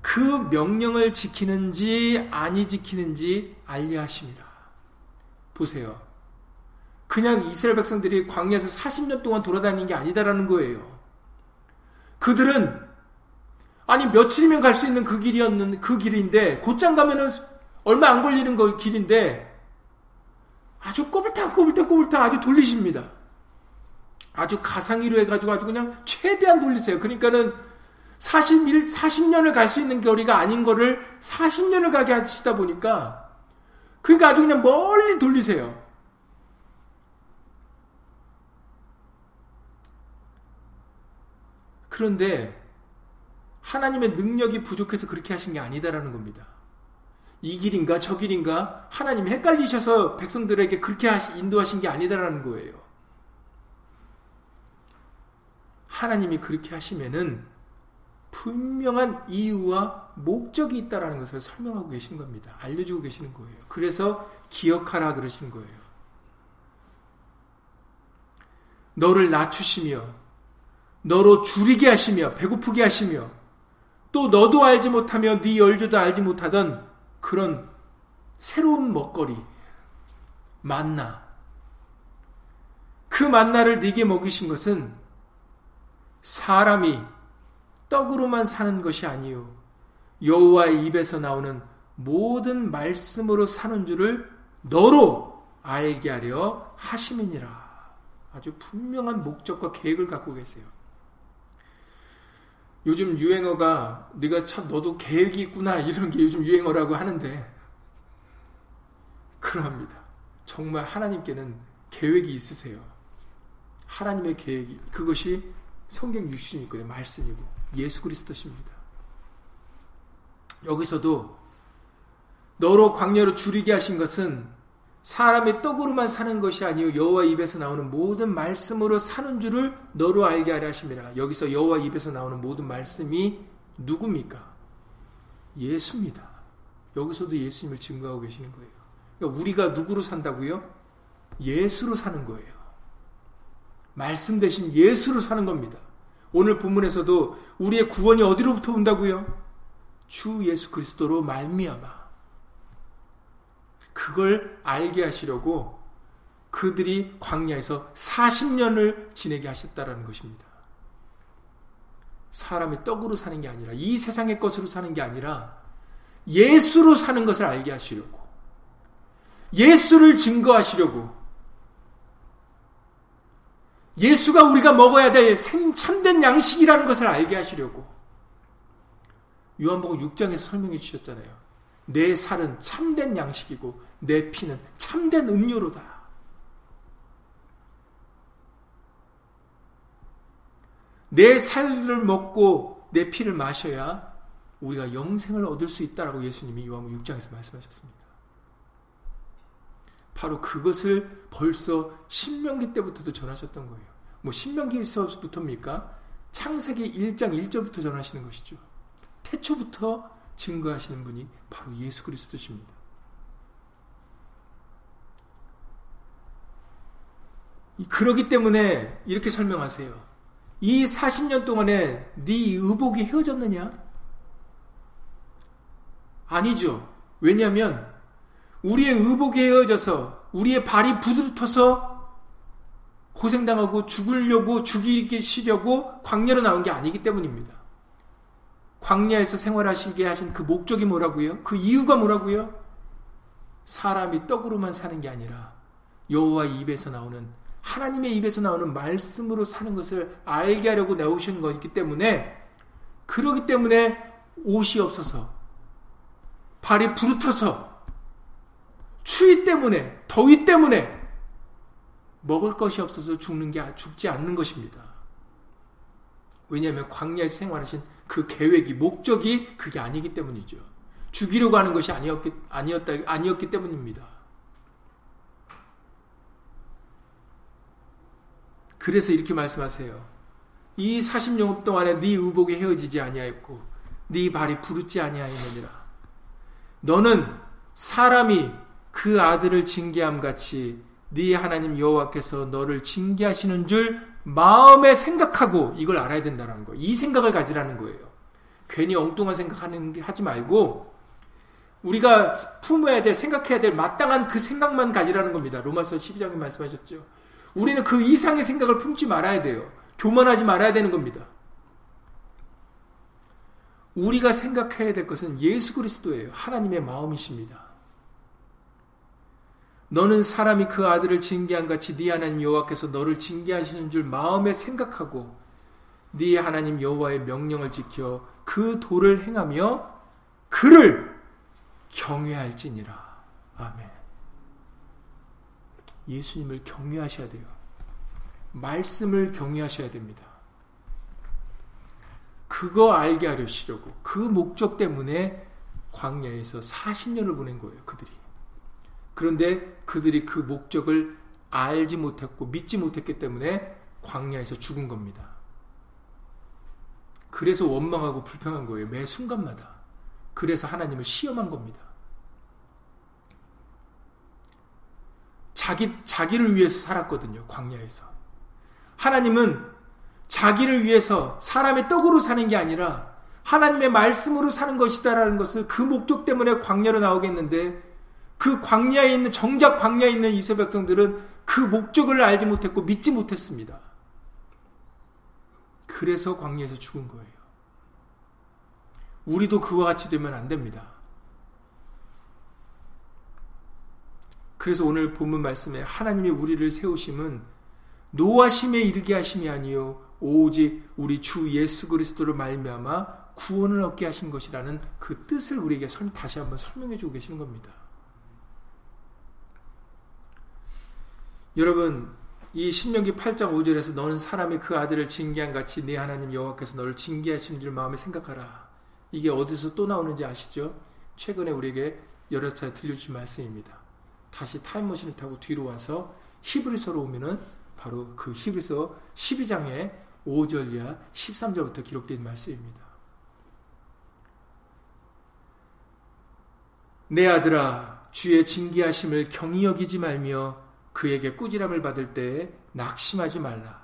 그 명령을 지키는지 아니 지키는지 알려 하십니다. 보세요. 그냥 이스라엘 백성들이 광야에서 40년 동안 돌아다닌 게 아니다라는 거예요. 그들은 아니 며칠이면 갈 수 있는 그 길이었는 그 길인데 곧장 가면은 얼마 안 걸리는 그 길인데 아주 꼬불탕 꼬불탕 꼬불탕 아주 돌리십니다. 아주 가상위로 해가지고 아주 그냥 최대한 돌리세요. 그러니까는 41, 40년을 갈 수 있는 거리가 아닌 거를 40년을 가게 하시다 보니까 그러니까 아주 그냥 멀리 돌리세요. 그런데 하나님의 능력이 부족해서 그렇게 하신 게 아니다라는 겁니다. 이 길인가 저 길인가 하나님 이 헷갈리셔서 백성들에게 그렇게 하시, 인도하신 게 아니다라는 거예요. 하나님이 그렇게 하시면은 분명한 이유와 목적이 있다라는 것을 설명하고 계신 겁니다. 알려주고 계시는 거예요. 그래서 기억하라 그러신 거예요. 너를 낮추시며 너로 줄이게 하시며 배고프게 하시며 또 너도 알지 못하며 네 열조도 알지 못하던 그런 새로운 먹거리 만나 그 만나를 네게 먹이신 것은 사람이 떡으로만 사는 것이 아니요 여호와의 입에서 나오는 모든 말씀으로 사는 줄을 너로 알게 하려 하심이니라. 아주 분명한 목적과 계획을 갖고 계세요. 요즘 유행어가 네가 참 너도 계획이 있구나 이런 게 요즘 유행어라고 하는데 그러합니다. 정말 하나님께는 계획이 있으세요. 하나님의 계획이 그것이 성경 60일권의 말씀이고 예수 그리스도십니다. 여기서도 너로 광야로 줄이게 하신 것은 사람의 떡으로만 사는 것이 아니요 여호와 입에서 나오는 모든 말씀으로 사는 줄을 너로 알게 하려 하심이라. 여기서 여호와 입에서 나오는 모든 말씀이 누굽니까? 예수입니다. 여기서도 예수님을 증거하고 계시는 거예요. 그러니까 우리가 누구로 산다고요? 예수로 사는 거예요. 말씀 대신 예수로 사는 겁니다. 오늘 본문에서도 우리의 구원이 어디로부터 온다고요? 주 예수 그리스도로 말미암아. 그걸 알게 하시려고 그들이 광야에서 40년을 지내게 하셨다라는 것입니다. 사람의 떡으로 사는 게 아니라 이 세상의 것으로 사는 게 아니라 예수로 사는 것을 알게 하시려고 예수를 증거하시려고 예수가 우리가 먹어야 될 참된 양식이라는 것을 알게 하시려고 요한복음 6장에서 설명해 주셨잖아요. 내 살은 참된 양식이고 내 피는 참된 음료로다. 내 살을 먹고 내 피를 마셔야 우리가 영생을 얻을 수 있다라고 예수님이 요한복음 6장에서 말씀하셨습니다. 바로 그것을 벌써 신명기 때부터도 전하셨던 거예요. 뭐 신명기에서부터입니까? 창세기 1장 1절부터 전하시는 것이죠. 태초부터 증거하시는 분이 바로 예수 그리스도십니다. 그러기 때문에 이렇게 설명하세요. 이 40년 동안에 네 의복이 헤어졌느냐? 아니죠. 왜냐하면 우리의 의복이 헤어져서 우리의 발이 부드러워서 고생당하고 죽으려고 죽이시려고 광야로 나온 게 아니기 때문입니다. 광야에서 생활하시게 하신 그 목적이 뭐라고요? 그 이유가 뭐라고요? 사람이 떡으로만 사는 게 아니라 여호와 입에서 나오는 하나님의 입에서 나오는 말씀으로 사는 것을 알게 하려고 내오신 거기 때문에 그러기 때문에 옷이 없어서 발이 부르터서 추위 때문에, 더위 때문에 먹을 것이 없어서 죽는 게 죽지 않는 것입니다. 왜냐하면 광야에서 생활하신 그 계획이 목적이 그게 아니기 때문이죠. 죽이려고 하는 것이 아니었기 아니었다 아니었기 때문입니다. 그래서 이렇게 말씀하세요. 이 40년 동안에 네 의복이 헤어지지 아니하였고 네 발이 부르지 아니하였느니라. 너는 사람이 그 아들을 징계함 같이 네 하나님 여호와께서 너를 징계하시는 줄 마음에 생각하고 이걸 알아야 된다는 거예요. 이 생각을 가지라는 거예요. 괜히 엉뚱한 생각하는 게 하지 말고 우리가 품어야 될 생각해야 될 마땅한 그 생각만 가지라는 겁니다. 로마서 12장에 말씀하셨죠. 우리는 그 이상의 생각을 품지 말아야 돼요. 교만하지 말아야 되는 겁니다. 우리가 생각해야 될 것은 예수 그리스도예요. 하나님의 마음이십니다. 너는 사람이 그 아들을 징계한 같이 네 하나님 여호와께서 너를 징계하시는 줄 마음에 생각하고 네 하나님 여호와의 명령을 지켜 그 도를 행하며 그를 경외할지니라. 아멘. 예수님을 경외하셔야 돼요. 말씀을 경외하셔야 됩니다. 그거 알게 하려시려고 그 목적 때문에 광야에서 40년을 보낸 거예요, 그들이. 그런데 그들이 그 목적을 알지 못했고 믿지 못했기 때문에 광야에서 죽은 겁니다. 그래서 원망하고 불평한 거예요. 매 순간마다. 그래서 하나님을 시험한 겁니다. 자기, 자기를 위해서 살았거든요. 광야에서. 하나님은 자기를 위해서 사람의 떡으로 사는 게 아니라 하나님의 말씀으로 사는 것이다라는 것을 그 목적 때문에 광야로 나오겠는데 그 광야에 있는 정작 광야에 있는 이스라엘 백성들은 그 목적을 알지 못했고 믿지 못했습니다. 그래서 광야에서 죽은 거예요. 우리도 그와 같이 되면 안 됩니다. 그래서 오늘 본문 말씀에 하나님이 우리를 세우심은 노하심에 이르게 하심이 아니요 오직 우리 주 예수 그리스도를 말미암아 구원을 얻게 하신 것이라는 그 뜻을 우리에게 다시 한번 설명해 주고 계시는 겁니다. 여러분 이 신명기 8장 5절에서 너는 사람의 그 아들을 징계한 같이 네 하나님 여호와께서 너를 징계하시는 줄 마음에 생각하라. 이게 어디서 또 나오는지 아시죠? 최근에 우리에게 여러 차례 들려주신 말씀입니다. 다시 타임머신을 타고 뒤로 와서 히브리서로 오면은 바로 그 히브리서 12장의 5절 이하 13절부터 기록된 말씀입니다. 내 아들아 주의 징계하심을 경히 여기지 말며 그에게 꾸지람을 받을 때에 낙심하지 말라.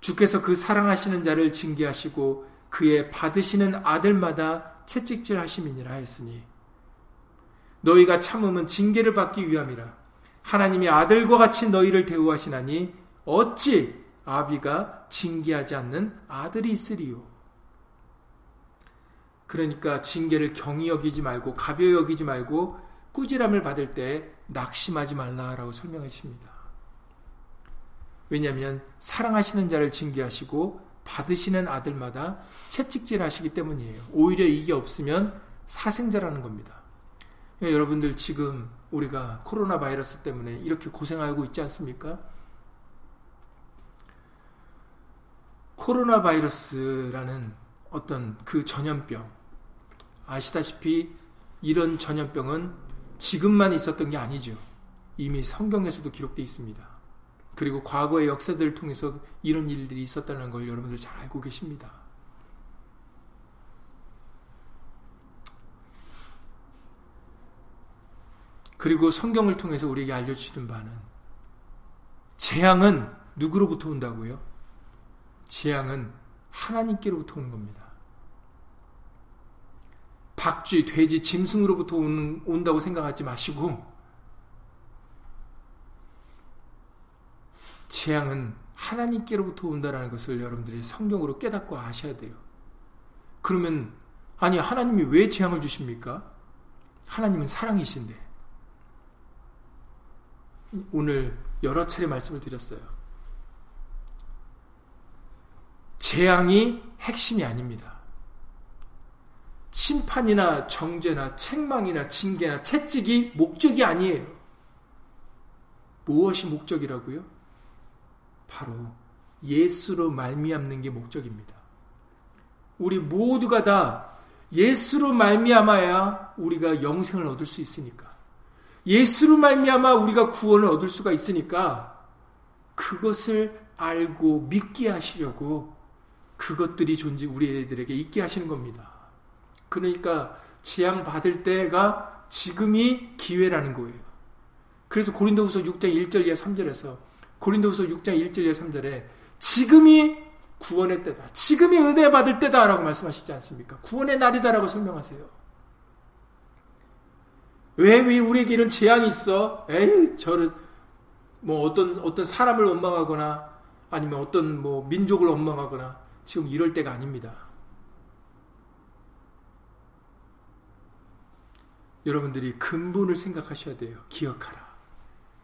주께서 그 사랑하시는 자를 징계하시고 그의 받으시는 아들마다 채찍질 하심이니라 했으니 너희가 참음은 징계를 받기 위함이라 하나님이 아들과 같이 너희를 대우하시나니 어찌 아비가 징계하지 않는 아들이 있으리요 그러니까 징계를 경히 여기지 말고 가벼이 여기지 말고 꾸지람을 받을 때 낙심하지 말라라고 설명해 주십니다. 왜냐하면 사랑하시는 자를 징계하시고 받으시는 아들마다 채찍질 하시기 때문이에요. 오히려 이게 없으면 사생자라는 겁니다. 그러니까 여러분들 지금 우리가 코로나 바이러스 때문에 이렇게 고생하고 있지 않습니까? 코로나 바이러스라는 어떤 그 전염병 아시다시피 이런 전염병은 지금만 있었던 게 아니죠. 이미 성경에서도 기록되어 있습니다. 그리고 과거의 역사들을 통해서 이런 일들이 있었다는 걸 여러분들 잘 알고 계십니다. 그리고 성경을 통해서 우리에게 알려주시는 바는 재앙은 누구로부터 온다고요? 재앙은 하나님께로부터 오는 겁니다. 박쥐, 돼지, 짐승으로부터 오는, 온다고 생각하지 마시고 재앙은 하나님께로부터 온다라는 것을 여러분들이 성경으로 깨닫고 아셔야 돼요. 그러면 아니 하나님이 왜 재앙을 주십니까? 하나님은 사랑이신데 오늘 여러 차례 말씀을 드렸어요. 재앙이 핵심이 아닙니다. 심판이나 정죄나 책망이나 징계나 채찍이 목적이 아니에요. 무엇이 목적이라고요? 바로 예수로 말미암는 게 목적입니다. 우리 모두가 다 예수로 말미암아야 우리가 영생을 얻을 수 있으니까. 예수로 말미암아 우리가 구원을 얻을 수가 있으니까 그것을 알고 믿게 하시려고 그것들이 존재 우리 애들에게 있게 하시는 겁니다. 그러니까 재앙 받을 때가 지금이 기회라는 거예요. 그래서 고린도후서 6장 1절 이하 3절에서 고린도후서 6장 1절 이하 3절에 지금이 구원의 때다. 지금이 은혜 받을 때다라고 말씀하시지 않습니까? 구원의 날이다라고 설명하세요. 왜, 왜 우리에게 이런 재앙이 있어? 에이, 저를, 뭐 어떤, 어떤 사람을 원망하거나 아니면 어떤 뭐 민족을 원망하거나 지금 이럴 때가 아닙니다. 여러분들이 근본을 생각하셔야 돼요. 기억하라.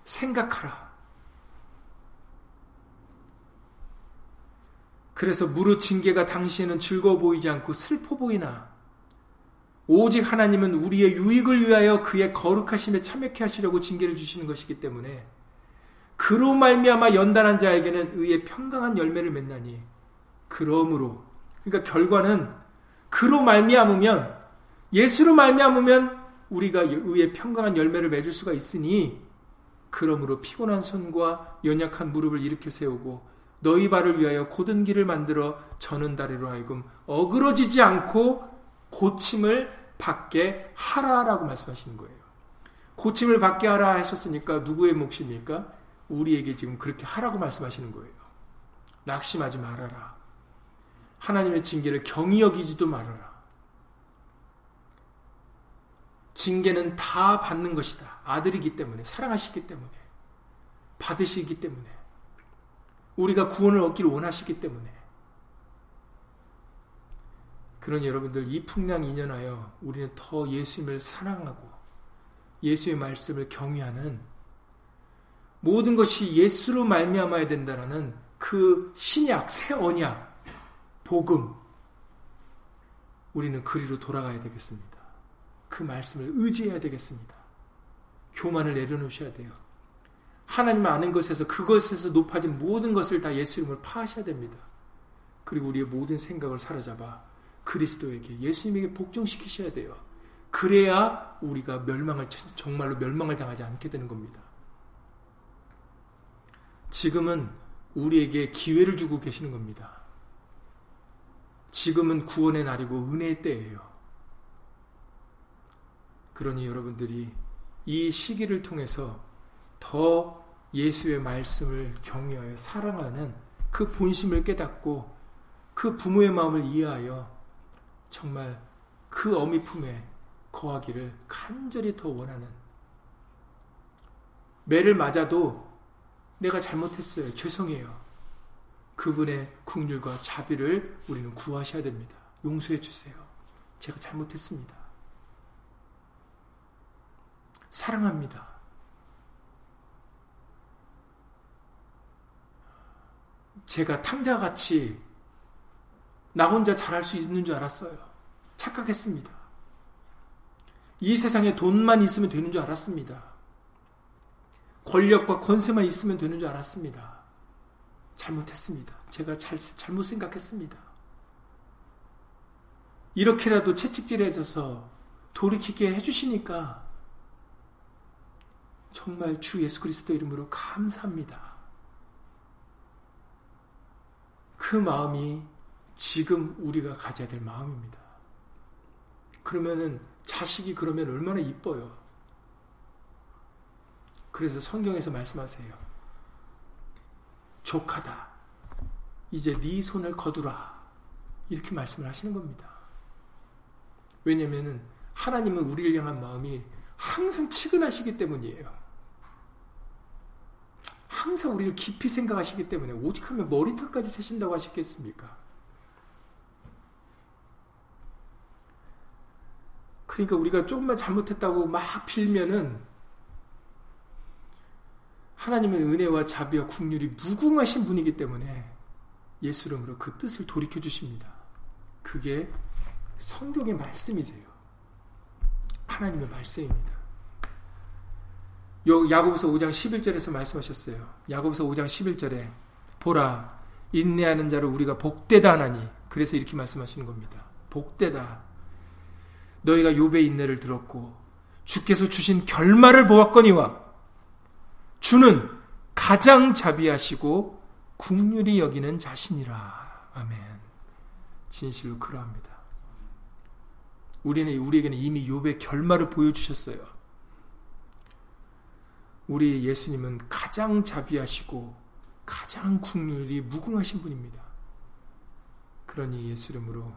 생각하라. 그래서 무릇 징계가 당시에는 즐거워 보이지 않고 슬퍼 보이나 오직 하나님은 우리의 유익을 위하여 그의 거룩하심에 참여케 하시려고 징계를 주시는 것이기 때문에 그로 말미암아 연단한 자에게는 의의 평강한 열매를 맺나니 그러므로 그러니까 결과는 그로 말미암으면 예수로 말미암으면 우리가 의의 평강한 열매를 맺을 수가 있으니 그러므로 피곤한 손과 연약한 무릎을 일으켜 세우고 너희 발을 위하여 고든 길을 만들어 저는 다리로 하여금 어그러지지 않고 고침을 받게 하라라고 말씀하시는 거예요. 고침을 받게 하라 하셨으니까 누구의 몫입니까? 우리에게 지금 그렇게 하라고 말씀하시는 거예요. 낙심하지 말아라. 하나님의 징계를 경히 여기지도 말아라. 징계는 다 받는 것이다. 아들이기 때문에, 사랑하시기 때문에, 받으시기 때문에, 우리가 구원을 얻기를 원하시기 때문에. 그런 여러분들 이 풍랑 인연하여 우리는 더 예수님을 사랑하고 예수의 말씀을 경외하는 모든 것이 예수로 말미암아야 된다라는 그 신약, 새 언약, 복음, 우리는 그리로 돌아가야 되겠습니다. 그 말씀을 의지해야 되겠습니다. 교만을 내려놓으셔야 돼요. 하나님 아는 것에서 그것에서 높아진 모든 것을 다 예수 이름을 파하셔야 됩니다. 그리고 우리의 모든 생각을 사로잡아 그리스도에게 예수님에게 복종시키셔야 돼요. 그래야 우리가 멸망을 정말로 멸망을 당하지 않게 되는 겁니다. 지금은 우리에게 기회를 주고 계시는 겁니다. 지금은 구원의 날이고 은혜의 때예요. 그러니 여러분들이 이 시기를 통해서 더 예수의 말씀을 경외하여 사랑하는 그 본심을 깨닫고 그 부모의 마음을 이해하여 정말 그 어미 품에 거하기를 간절히 더 원하는 매를 맞아도 내가 잘못했어요. 죄송해요. 그분의 국률과 자비를 우리는 구하셔야 됩니다. 용서해 주세요. 제가 잘못했습니다. 사랑합니다. 제가 탕자같이 나 혼자 잘할 수 있는 줄 알았어요. 착각했습니다. 이 세상에 돈만 있으면 되는 줄 알았습니다. 권력과 권세만 있으면 되는 줄 알았습니다. 잘못했습니다. 제가 잘, 잘못 생각했습니다. 이렇게라도 채찍질해져서 돌이키게 해주시니까 정말 주 예수 그리스도 이름으로 감사합니다. 그 마음이 지금 우리가 가져야 될 마음입니다. 그러면은 자식이 그러면 얼마나 이뻐요. 그래서 성경에서 말씀하세요. 족하다. 이제 네 손을 거두라. 이렇게 말씀을 하시는 겁니다. 왜냐면은 하나님은 우리를 향한 마음이 항상 치근하시기 때문이에요. 항상 우리를 깊이 생각하시기 때문에 오직 하면 머리털까지 세신다고 하시겠습니까? 그러니까 우리가 조금만 잘못했다고 막 빌면은 하나님의 은혜와 자비와 국률이 무궁하신 분이기 때문에 예수 이름으로 그 뜻을 돌이켜 주십니다. 그게 성경의 말씀이세요. 하나님의 말씀입니다. 야고보서 5장 11절에서 말씀하셨어요. 야고보서 5장 11절에 보라 인내하는 자를 우리가 복되다 하나니 그래서 이렇게 말씀하시는 겁니다. 복되다. 너희가 욥의 인내를 들었고 주께서 주신 결말을 보았거니와 주는 가장 자비하시고 국률이 여기는 자신이라. 아멘. 진실로 그러합니다. 우리는 우리에게는 이미 욥의 결말을 보여주셨어요. 우리 예수님은 가장 자비하시고 가장 국률이 무궁하신 분입니다. 그러니 예수 이름으로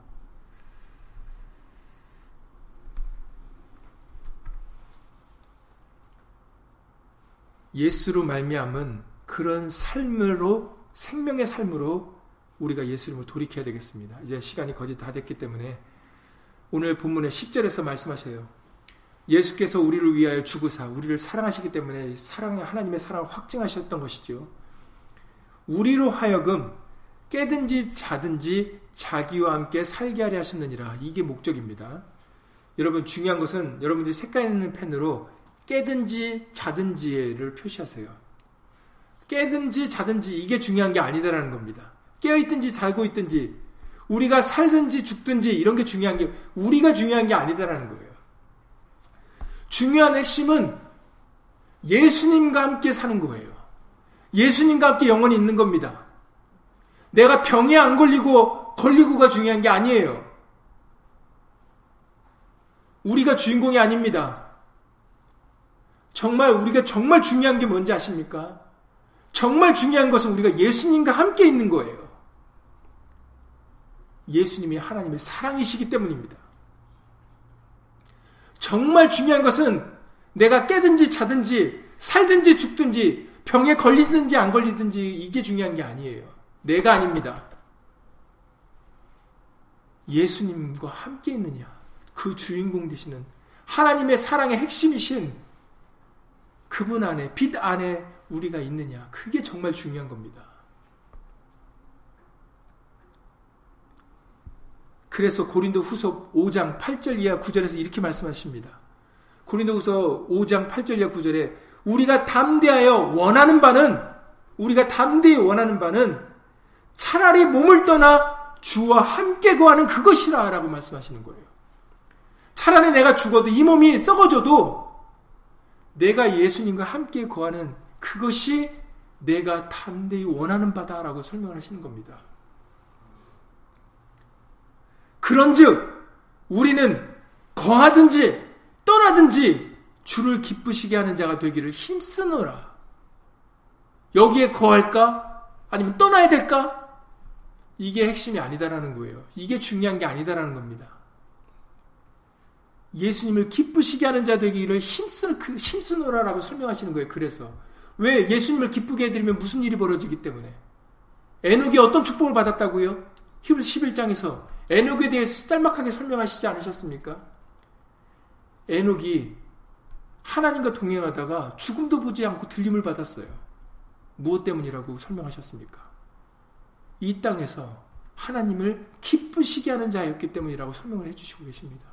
예수로 말미암은 그런 삶으로 생명의 삶으로 우리가 예수 이름으로 돌이켜야 되겠습니다. 이제 시간이 거의 다 됐기 때문에 오늘 본문의 10절에서 말씀하세요. 예수께서 우리를 위하여 죽으사 우리를 사랑하시기 때문에 사랑의 하나님의 사랑을 확증하셨던 것이죠. 우리로 하여금 깨든지 자든지 자기와 함께 살게 하려 하셨느니라. 이게 목적입니다. 여러분 중요한 것은 여러분들이 색깔 있는 펜으로 깨든지 자든지를 표시하세요. 깨든지 자든지 이게 중요한 게 아니다라는 겁니다. 깨어 있든지 자고 있든지 우리가 살든지 죽든지 이런 게 중요한 게 우리가 중요한 게 아니다라는 거예요. 중요한 핵심은 예수님과 함께 사는 거예요. 예수님과 함께 영원히 있는 겁니다. 내가 병에 안 걸리고 걸리고가 중요한 게 아니에요. 우리가 주인공이 아닙니다. 정말 우리가 정말 중요한 게 뭔지 아십니까? 정말 중요한 것은 우리가 예수님과 함께 있는 거예요. 예수님이 하나님의 사랑이시기 때문입니다. 정말 중요한 것은 내가 깨든지 자든지 살든지 죽든지 병에 걸리든지 안 걸리든지 이게 중요한 게 아니에요. 내가 아닙니다. 예수님과 함께 있느냐. 그 주인공 되시는 하나님의 사랑의 핵심이신 그분 안에, 빛 안에 우리가 있느냐. 그게 정말 중요한 겁니다. 그래서 고린도 후서 5장 8절 이하 9절에서 이렇게 말씀하십니다. 고린도 후서 5장 8절 이하 9절에 우리가 담대하여 원하는 바는 우리가 담대히 원하는 바는 차라리 몸을 떠나 주와 함께 거하는 그것이라 라고 말씀하시는 거예요. 차라리 내가 죽어도 이 몸이 썩어져도 내가 예수님과 함께 거하는 그것이 내가 담대히 원하는 바다라고 설명을 하시는 겁니다. 그런즉 우리는 거하든지 떠나든지 주를 기쁘시게 하는 자가 되기를 힘쓰노라. 여기에 거할까? 아니면 떠나야 될까? 이게 핵심이 아니다라는 거예요. 이게 중요한 게 아니다라는 겁니다. 예수님을 기쁘시게 하는 자 되기를 힘쓰, 그, 힘쓰노라라고 설명하시는 거예요. 그래서. 왜 예수님을 기쁘게 해드리면 무슨 일이 벌어지기 때문에. 에녹이 어떤 축복을 받았다고요? 히브리 11장에서 에녹에 대해서 짤막하게 설명하시지 않으셨습니까? 에녹이 하나님과 동행하다가 죽음도 보지 않고 들림을 받았어요. 무엇 때문이라고 설명하셨습니까? 이 땅에서 하나님을 기쁘시게 하는 자였기 때문이라고 설명을 해주시고 계십니다.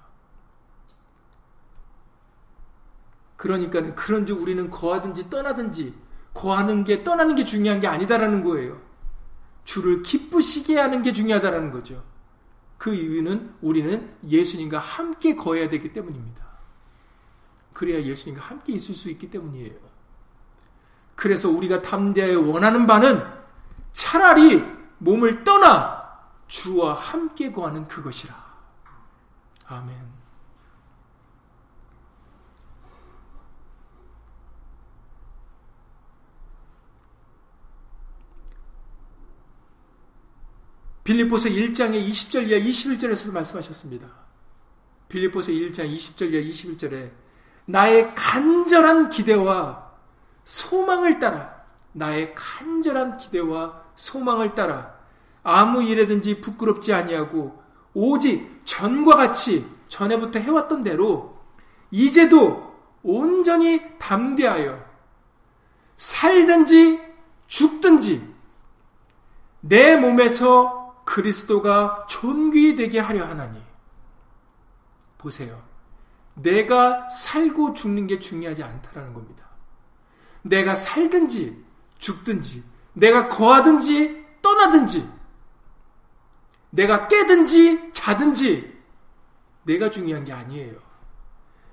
그러니까 그런즉 우리는 거하든지 떠나든지 거하는 게 떠나는 게 중요한 게 아니다라는 거예요. 주를 기쁘시게 하는 게 중요하다라는 거죠. 그 이유는 우리는 예수님과 함께 거해야 되기 때문입니다. 그래야 예수님과 함께 있을 수 있기 때문이에요. 그래서 우리가 담대하여 원하는 바는 차라리 몸을 떠나 주와 함께 거하는 그것이라. 아멘. 빌립보서 1장의 20절 이하 21절에서 말씀하셨습니다. 빌립보서 1장 20절 이하 21절에 나의 간절한 기대와 소망을 따라 나의 간절한 기대와 소망을 따라 아무 일에든지 부끄럽지 아니하고 오직 전과 같이 전에부터 해왔던 대로 이제도 온전히 담대하여 살든지 죽든지 내 몸에서 그리스도가 존귀 되게 하려 하나니 보세요. 내가 살고 죽는 게 중요하지 않다라는 겁니다. 내가 살든지 죽든지 내가 거하든지 떠나든지 내가 깨든지 자든지 내가 중요한 게 아니에요.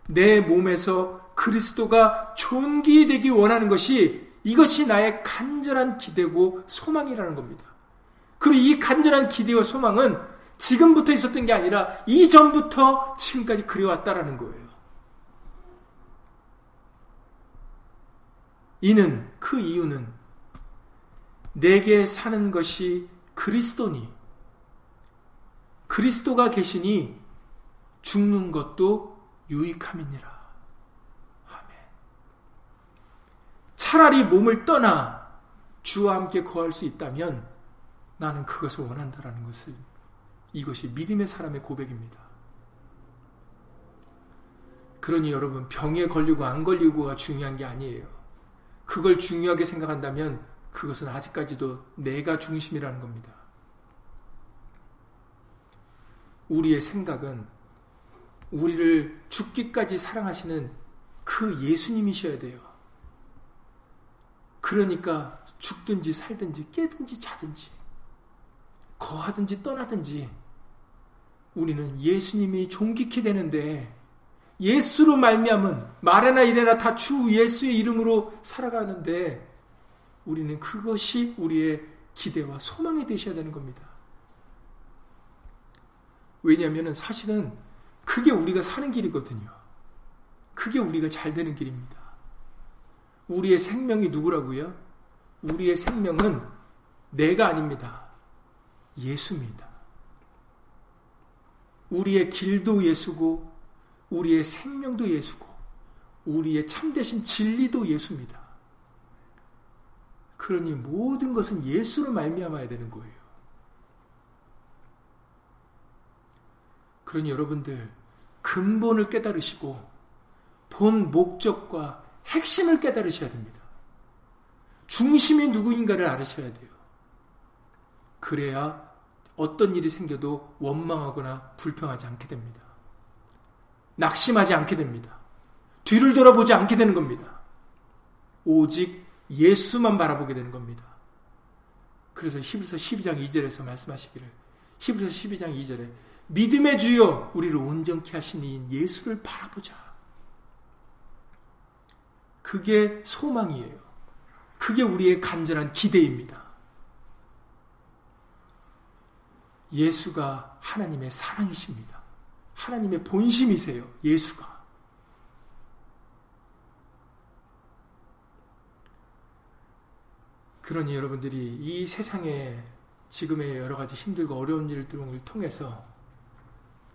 내 몸에서 그리스도가 존귀되기 원하는 것이 이것이 나의 간절한 기대고 소망이라는 겁니다. 그리고 이 간절한 기대와 소망은 지금부터 있었던 게 아니라 이전부터 지금까지 그려왔다라는 거예요. 이는 그 이유는 내게 사는 것이 그리스도니 그리스도가 계시니 죽는 것도 유익함이니라. 아멘. 차라리 몸을 떠나 주와 함께 거할 수 있다면 나는 그것을 원한다라는 것을 이것이 믿음의 사람의 고백입니다. 그러니 여러분 병에 걸리고 안 걸리고가 중요한 게 아니에요. 그걸 중요하게 생각한다면 그것은 아직까지도 내가 중심이라는 겁니다. 우리의 생각은 우리를 죽기까지 사랑하시는 그 예수님이셔야 돼요. 그러니까 죽든지 살든지 깨든지 자든지 거하든지 떠나든지 우리는 예수님이 존귀케 되는데 예수로 말미암은 말에나 이래나 다 주 예수의 이름으로 살아가는데 우리는 그것이 우리의 기대와 소망이 되셔야 되는 겁니다. 왜냐하면 사실은 그게 우리가 사는 길이거든요. 그게 우리가 잘 되는 길입니다. 우리의 생명이 누구라고요? 우리의 생명은 내가 아닙니다. 예수입니다. 우리의 길도 예수고, 우리의 생명도 예수고, 우리의 참되신 진리도 예수입니다. 그러니 모든 것은 예수로 말미암아야 되는 거예요. 그러니 여러분들 근본을 깨달으시고 본 목적과 핵심을 깨달으셔야 됩니다. 중심이 누구인가를 알으셔야 돼요. 그래야 어떤 일이 생겨도 원망하거나 불평하지 않게 됩니다. 낙심하지 않게 됩니다. 뒤를 돌아보지 않게 되는 겁니다. 오직 예수만 바라보게 되는 겁니다. 그래서 히브리서 12장 2절에서 말씀하시기를 히브리서 12장 2절에 믿음의 주여 우리를 온전케 하신 이인 예수를 바라보자. 그게 소망이에요. 그게 우리의 간절한 기대입니다. 예수가 하나님의 사랑이십니다. 하나님의 본심이세요. 예수가. 그러니 여러분들이 이 세상에 지금의 여러 가지 힘들고 어려운 일들을 통해서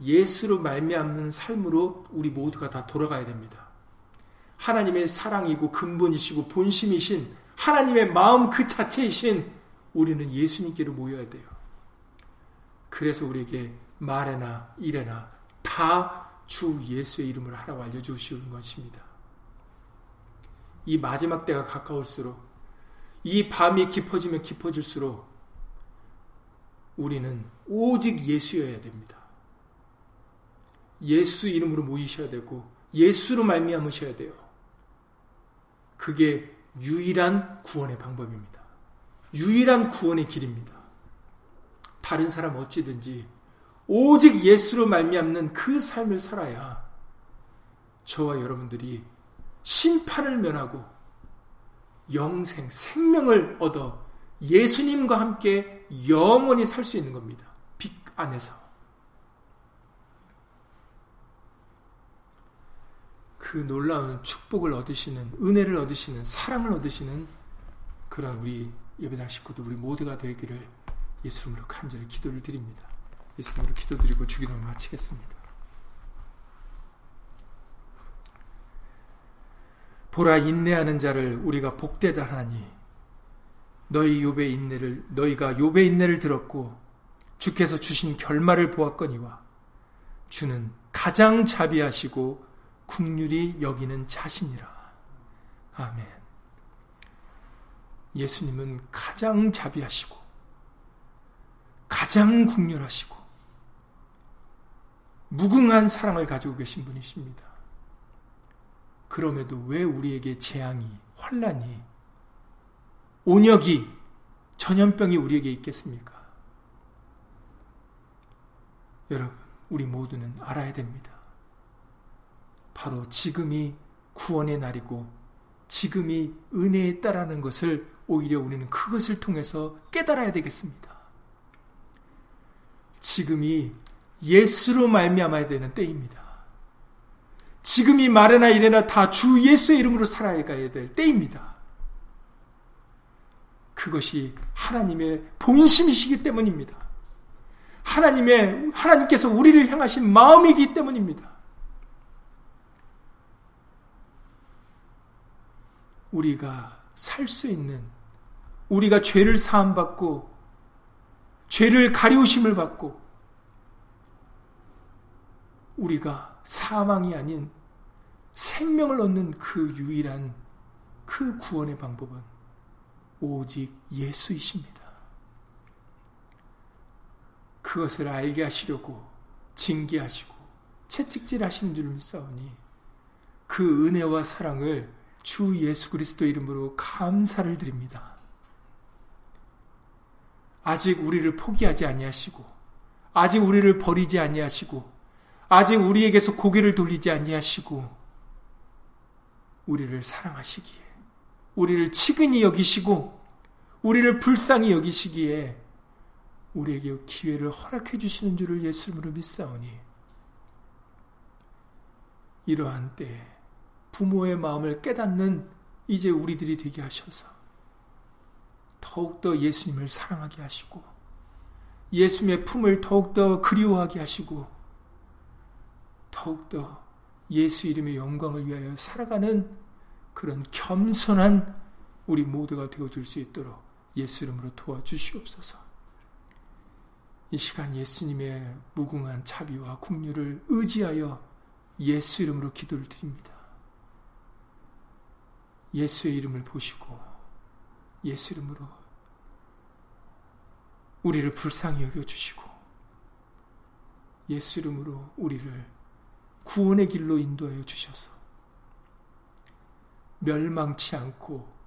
예수로 말미암는 삶으로 우리 모두가 다 돌아가야 됩니다. 하나님의 사랑이고 근본이시고 본심이신 하나님의 마음 그 자체이신 우리는 예수님께로 모여야 돼요. 그래서 우리에게 말에나 일에나 다 주 예수의 이름을 하라고 알려주시는 것입니다. 이 마지막 때가 가까울수록 이 밤이 깊어지면 깊어질수록 우리는 오직 예수여야 됩니다. 예수 이름으로 모이셔야 되고 예수로 말미암으셔야 돼요. 그게 유일한 구원의 방법입니다. 유일한 구원의 길입니다. 다른 사람 어찌든지 오직 예수로 말미암는 그 삶을 살아야 저와 여러분들이 심판을 면하고 영생, 생명을 얻어 예수님과 함께 영원히 살 수 있는 겁니다. 빛 안에서. 그 놀라운 축복을 얻으시는, 은혜를 얻으시는, 사랑을 얻으시는 그런 우리 예배당 식구들, 우리 모두가 되기를 예수님으로 간절히 기도를 드립니다. 예수님으로 기도드리고 주기도를 마치겠습니다. 보라 인내하는 자를 우리가 복되다 하니 너희 욥의 인내를 너희가 욥의 인내를 들었고 주께서 주신 결말을 보았거니와 주는 가장 자비하시고 국률이 여기는 자신이라. 아멘. 예수님은 가장 자비하시고 가장 국률하시고 무궁한 사랑을 가지고 계신 분이십니다. 그럼에도 왜 우리에게 재앙이, 환란이, 온역이, 전염병이 우리에게 있겠습니까? 여러분, 우리 모두는 알아야 됩니다. 바로 지금이 구원의 날이고 지금이 은혜에 따라는 것을 오히려 우리는 그것을 통해서 깨달아야 되겠습니다. 지금이 예수로 말미암아야 되는 때입니다. 지금이 말이나 이래나 다 주 예수의 이름으로 살아야 될 때입니다. 그것이 하나님의 본심이시기 때문입니다. 하나님의, 하나님께서 우리를 향하신 마음이기 때문입니다. 우리가 살 수 있는, 우리가 죄를 사함 받고, 죄를 가리우심을 받고, 우리가 사망이 아닌 생명을 얻는 그 유일한 그 구원의 방법은 오직 예수이십니다. 그것을 알게 하시려고 징계하시고 채찍질 하시는 줄 믿사오니 그 은혜와 사랑을 주 예수 그리스도 이름으로 감사를 드립니다. 아직 우리를 포기하지 아니하시고 아직 우리를 버리지 아니하시고 아직 우리에게서 고개를 돌리지 아니하시고 우리를 사랑하시기에 우리를 치근히 여기시고 우리를 불쌍히 여기시기에 우리에게 기회를 허락해 주시는 줄을 예수님으로 믿사오니 이러한 때 부모의 마음을 깨닫는 이제 우리들이 되게 하셔서 더욱더 예수님을 사랑하게 하시고 예수님의 품을 더욱더 그리워하게 하시고 더욱더 예수 이름의 영광을 위하여 살아가는 그런 겸손한 우리 모두가 되어줄 수 있도록 예수 이름으로 도와주시옵소서. 이 시간 예수님의 무궁한 자비와 국류를 의지하여 예수 이름으로 기도를 드립니다. 예수의 이름을 보시고 예수 이름으로 우리를 불쌍히 여겨 주시고 예수 이름으로 우리를 구원의 길로 인도하여 주셔서 멸망치 않고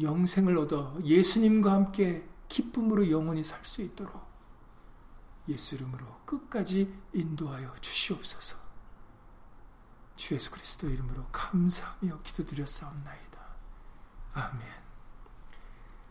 영생을 얻어 예수님과 함께 기쁨으로 영원히 살 수 있도록 예수 이름으로 끝까지 인도하여 주시옵소서. 주 예수 그리스도 이름으로 감사하며 기도드렸사옵나이다. 아멘.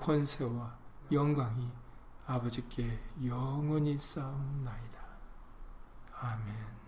권세와 영광이 아버지께 영원히 쌓옵나이다. 아멘.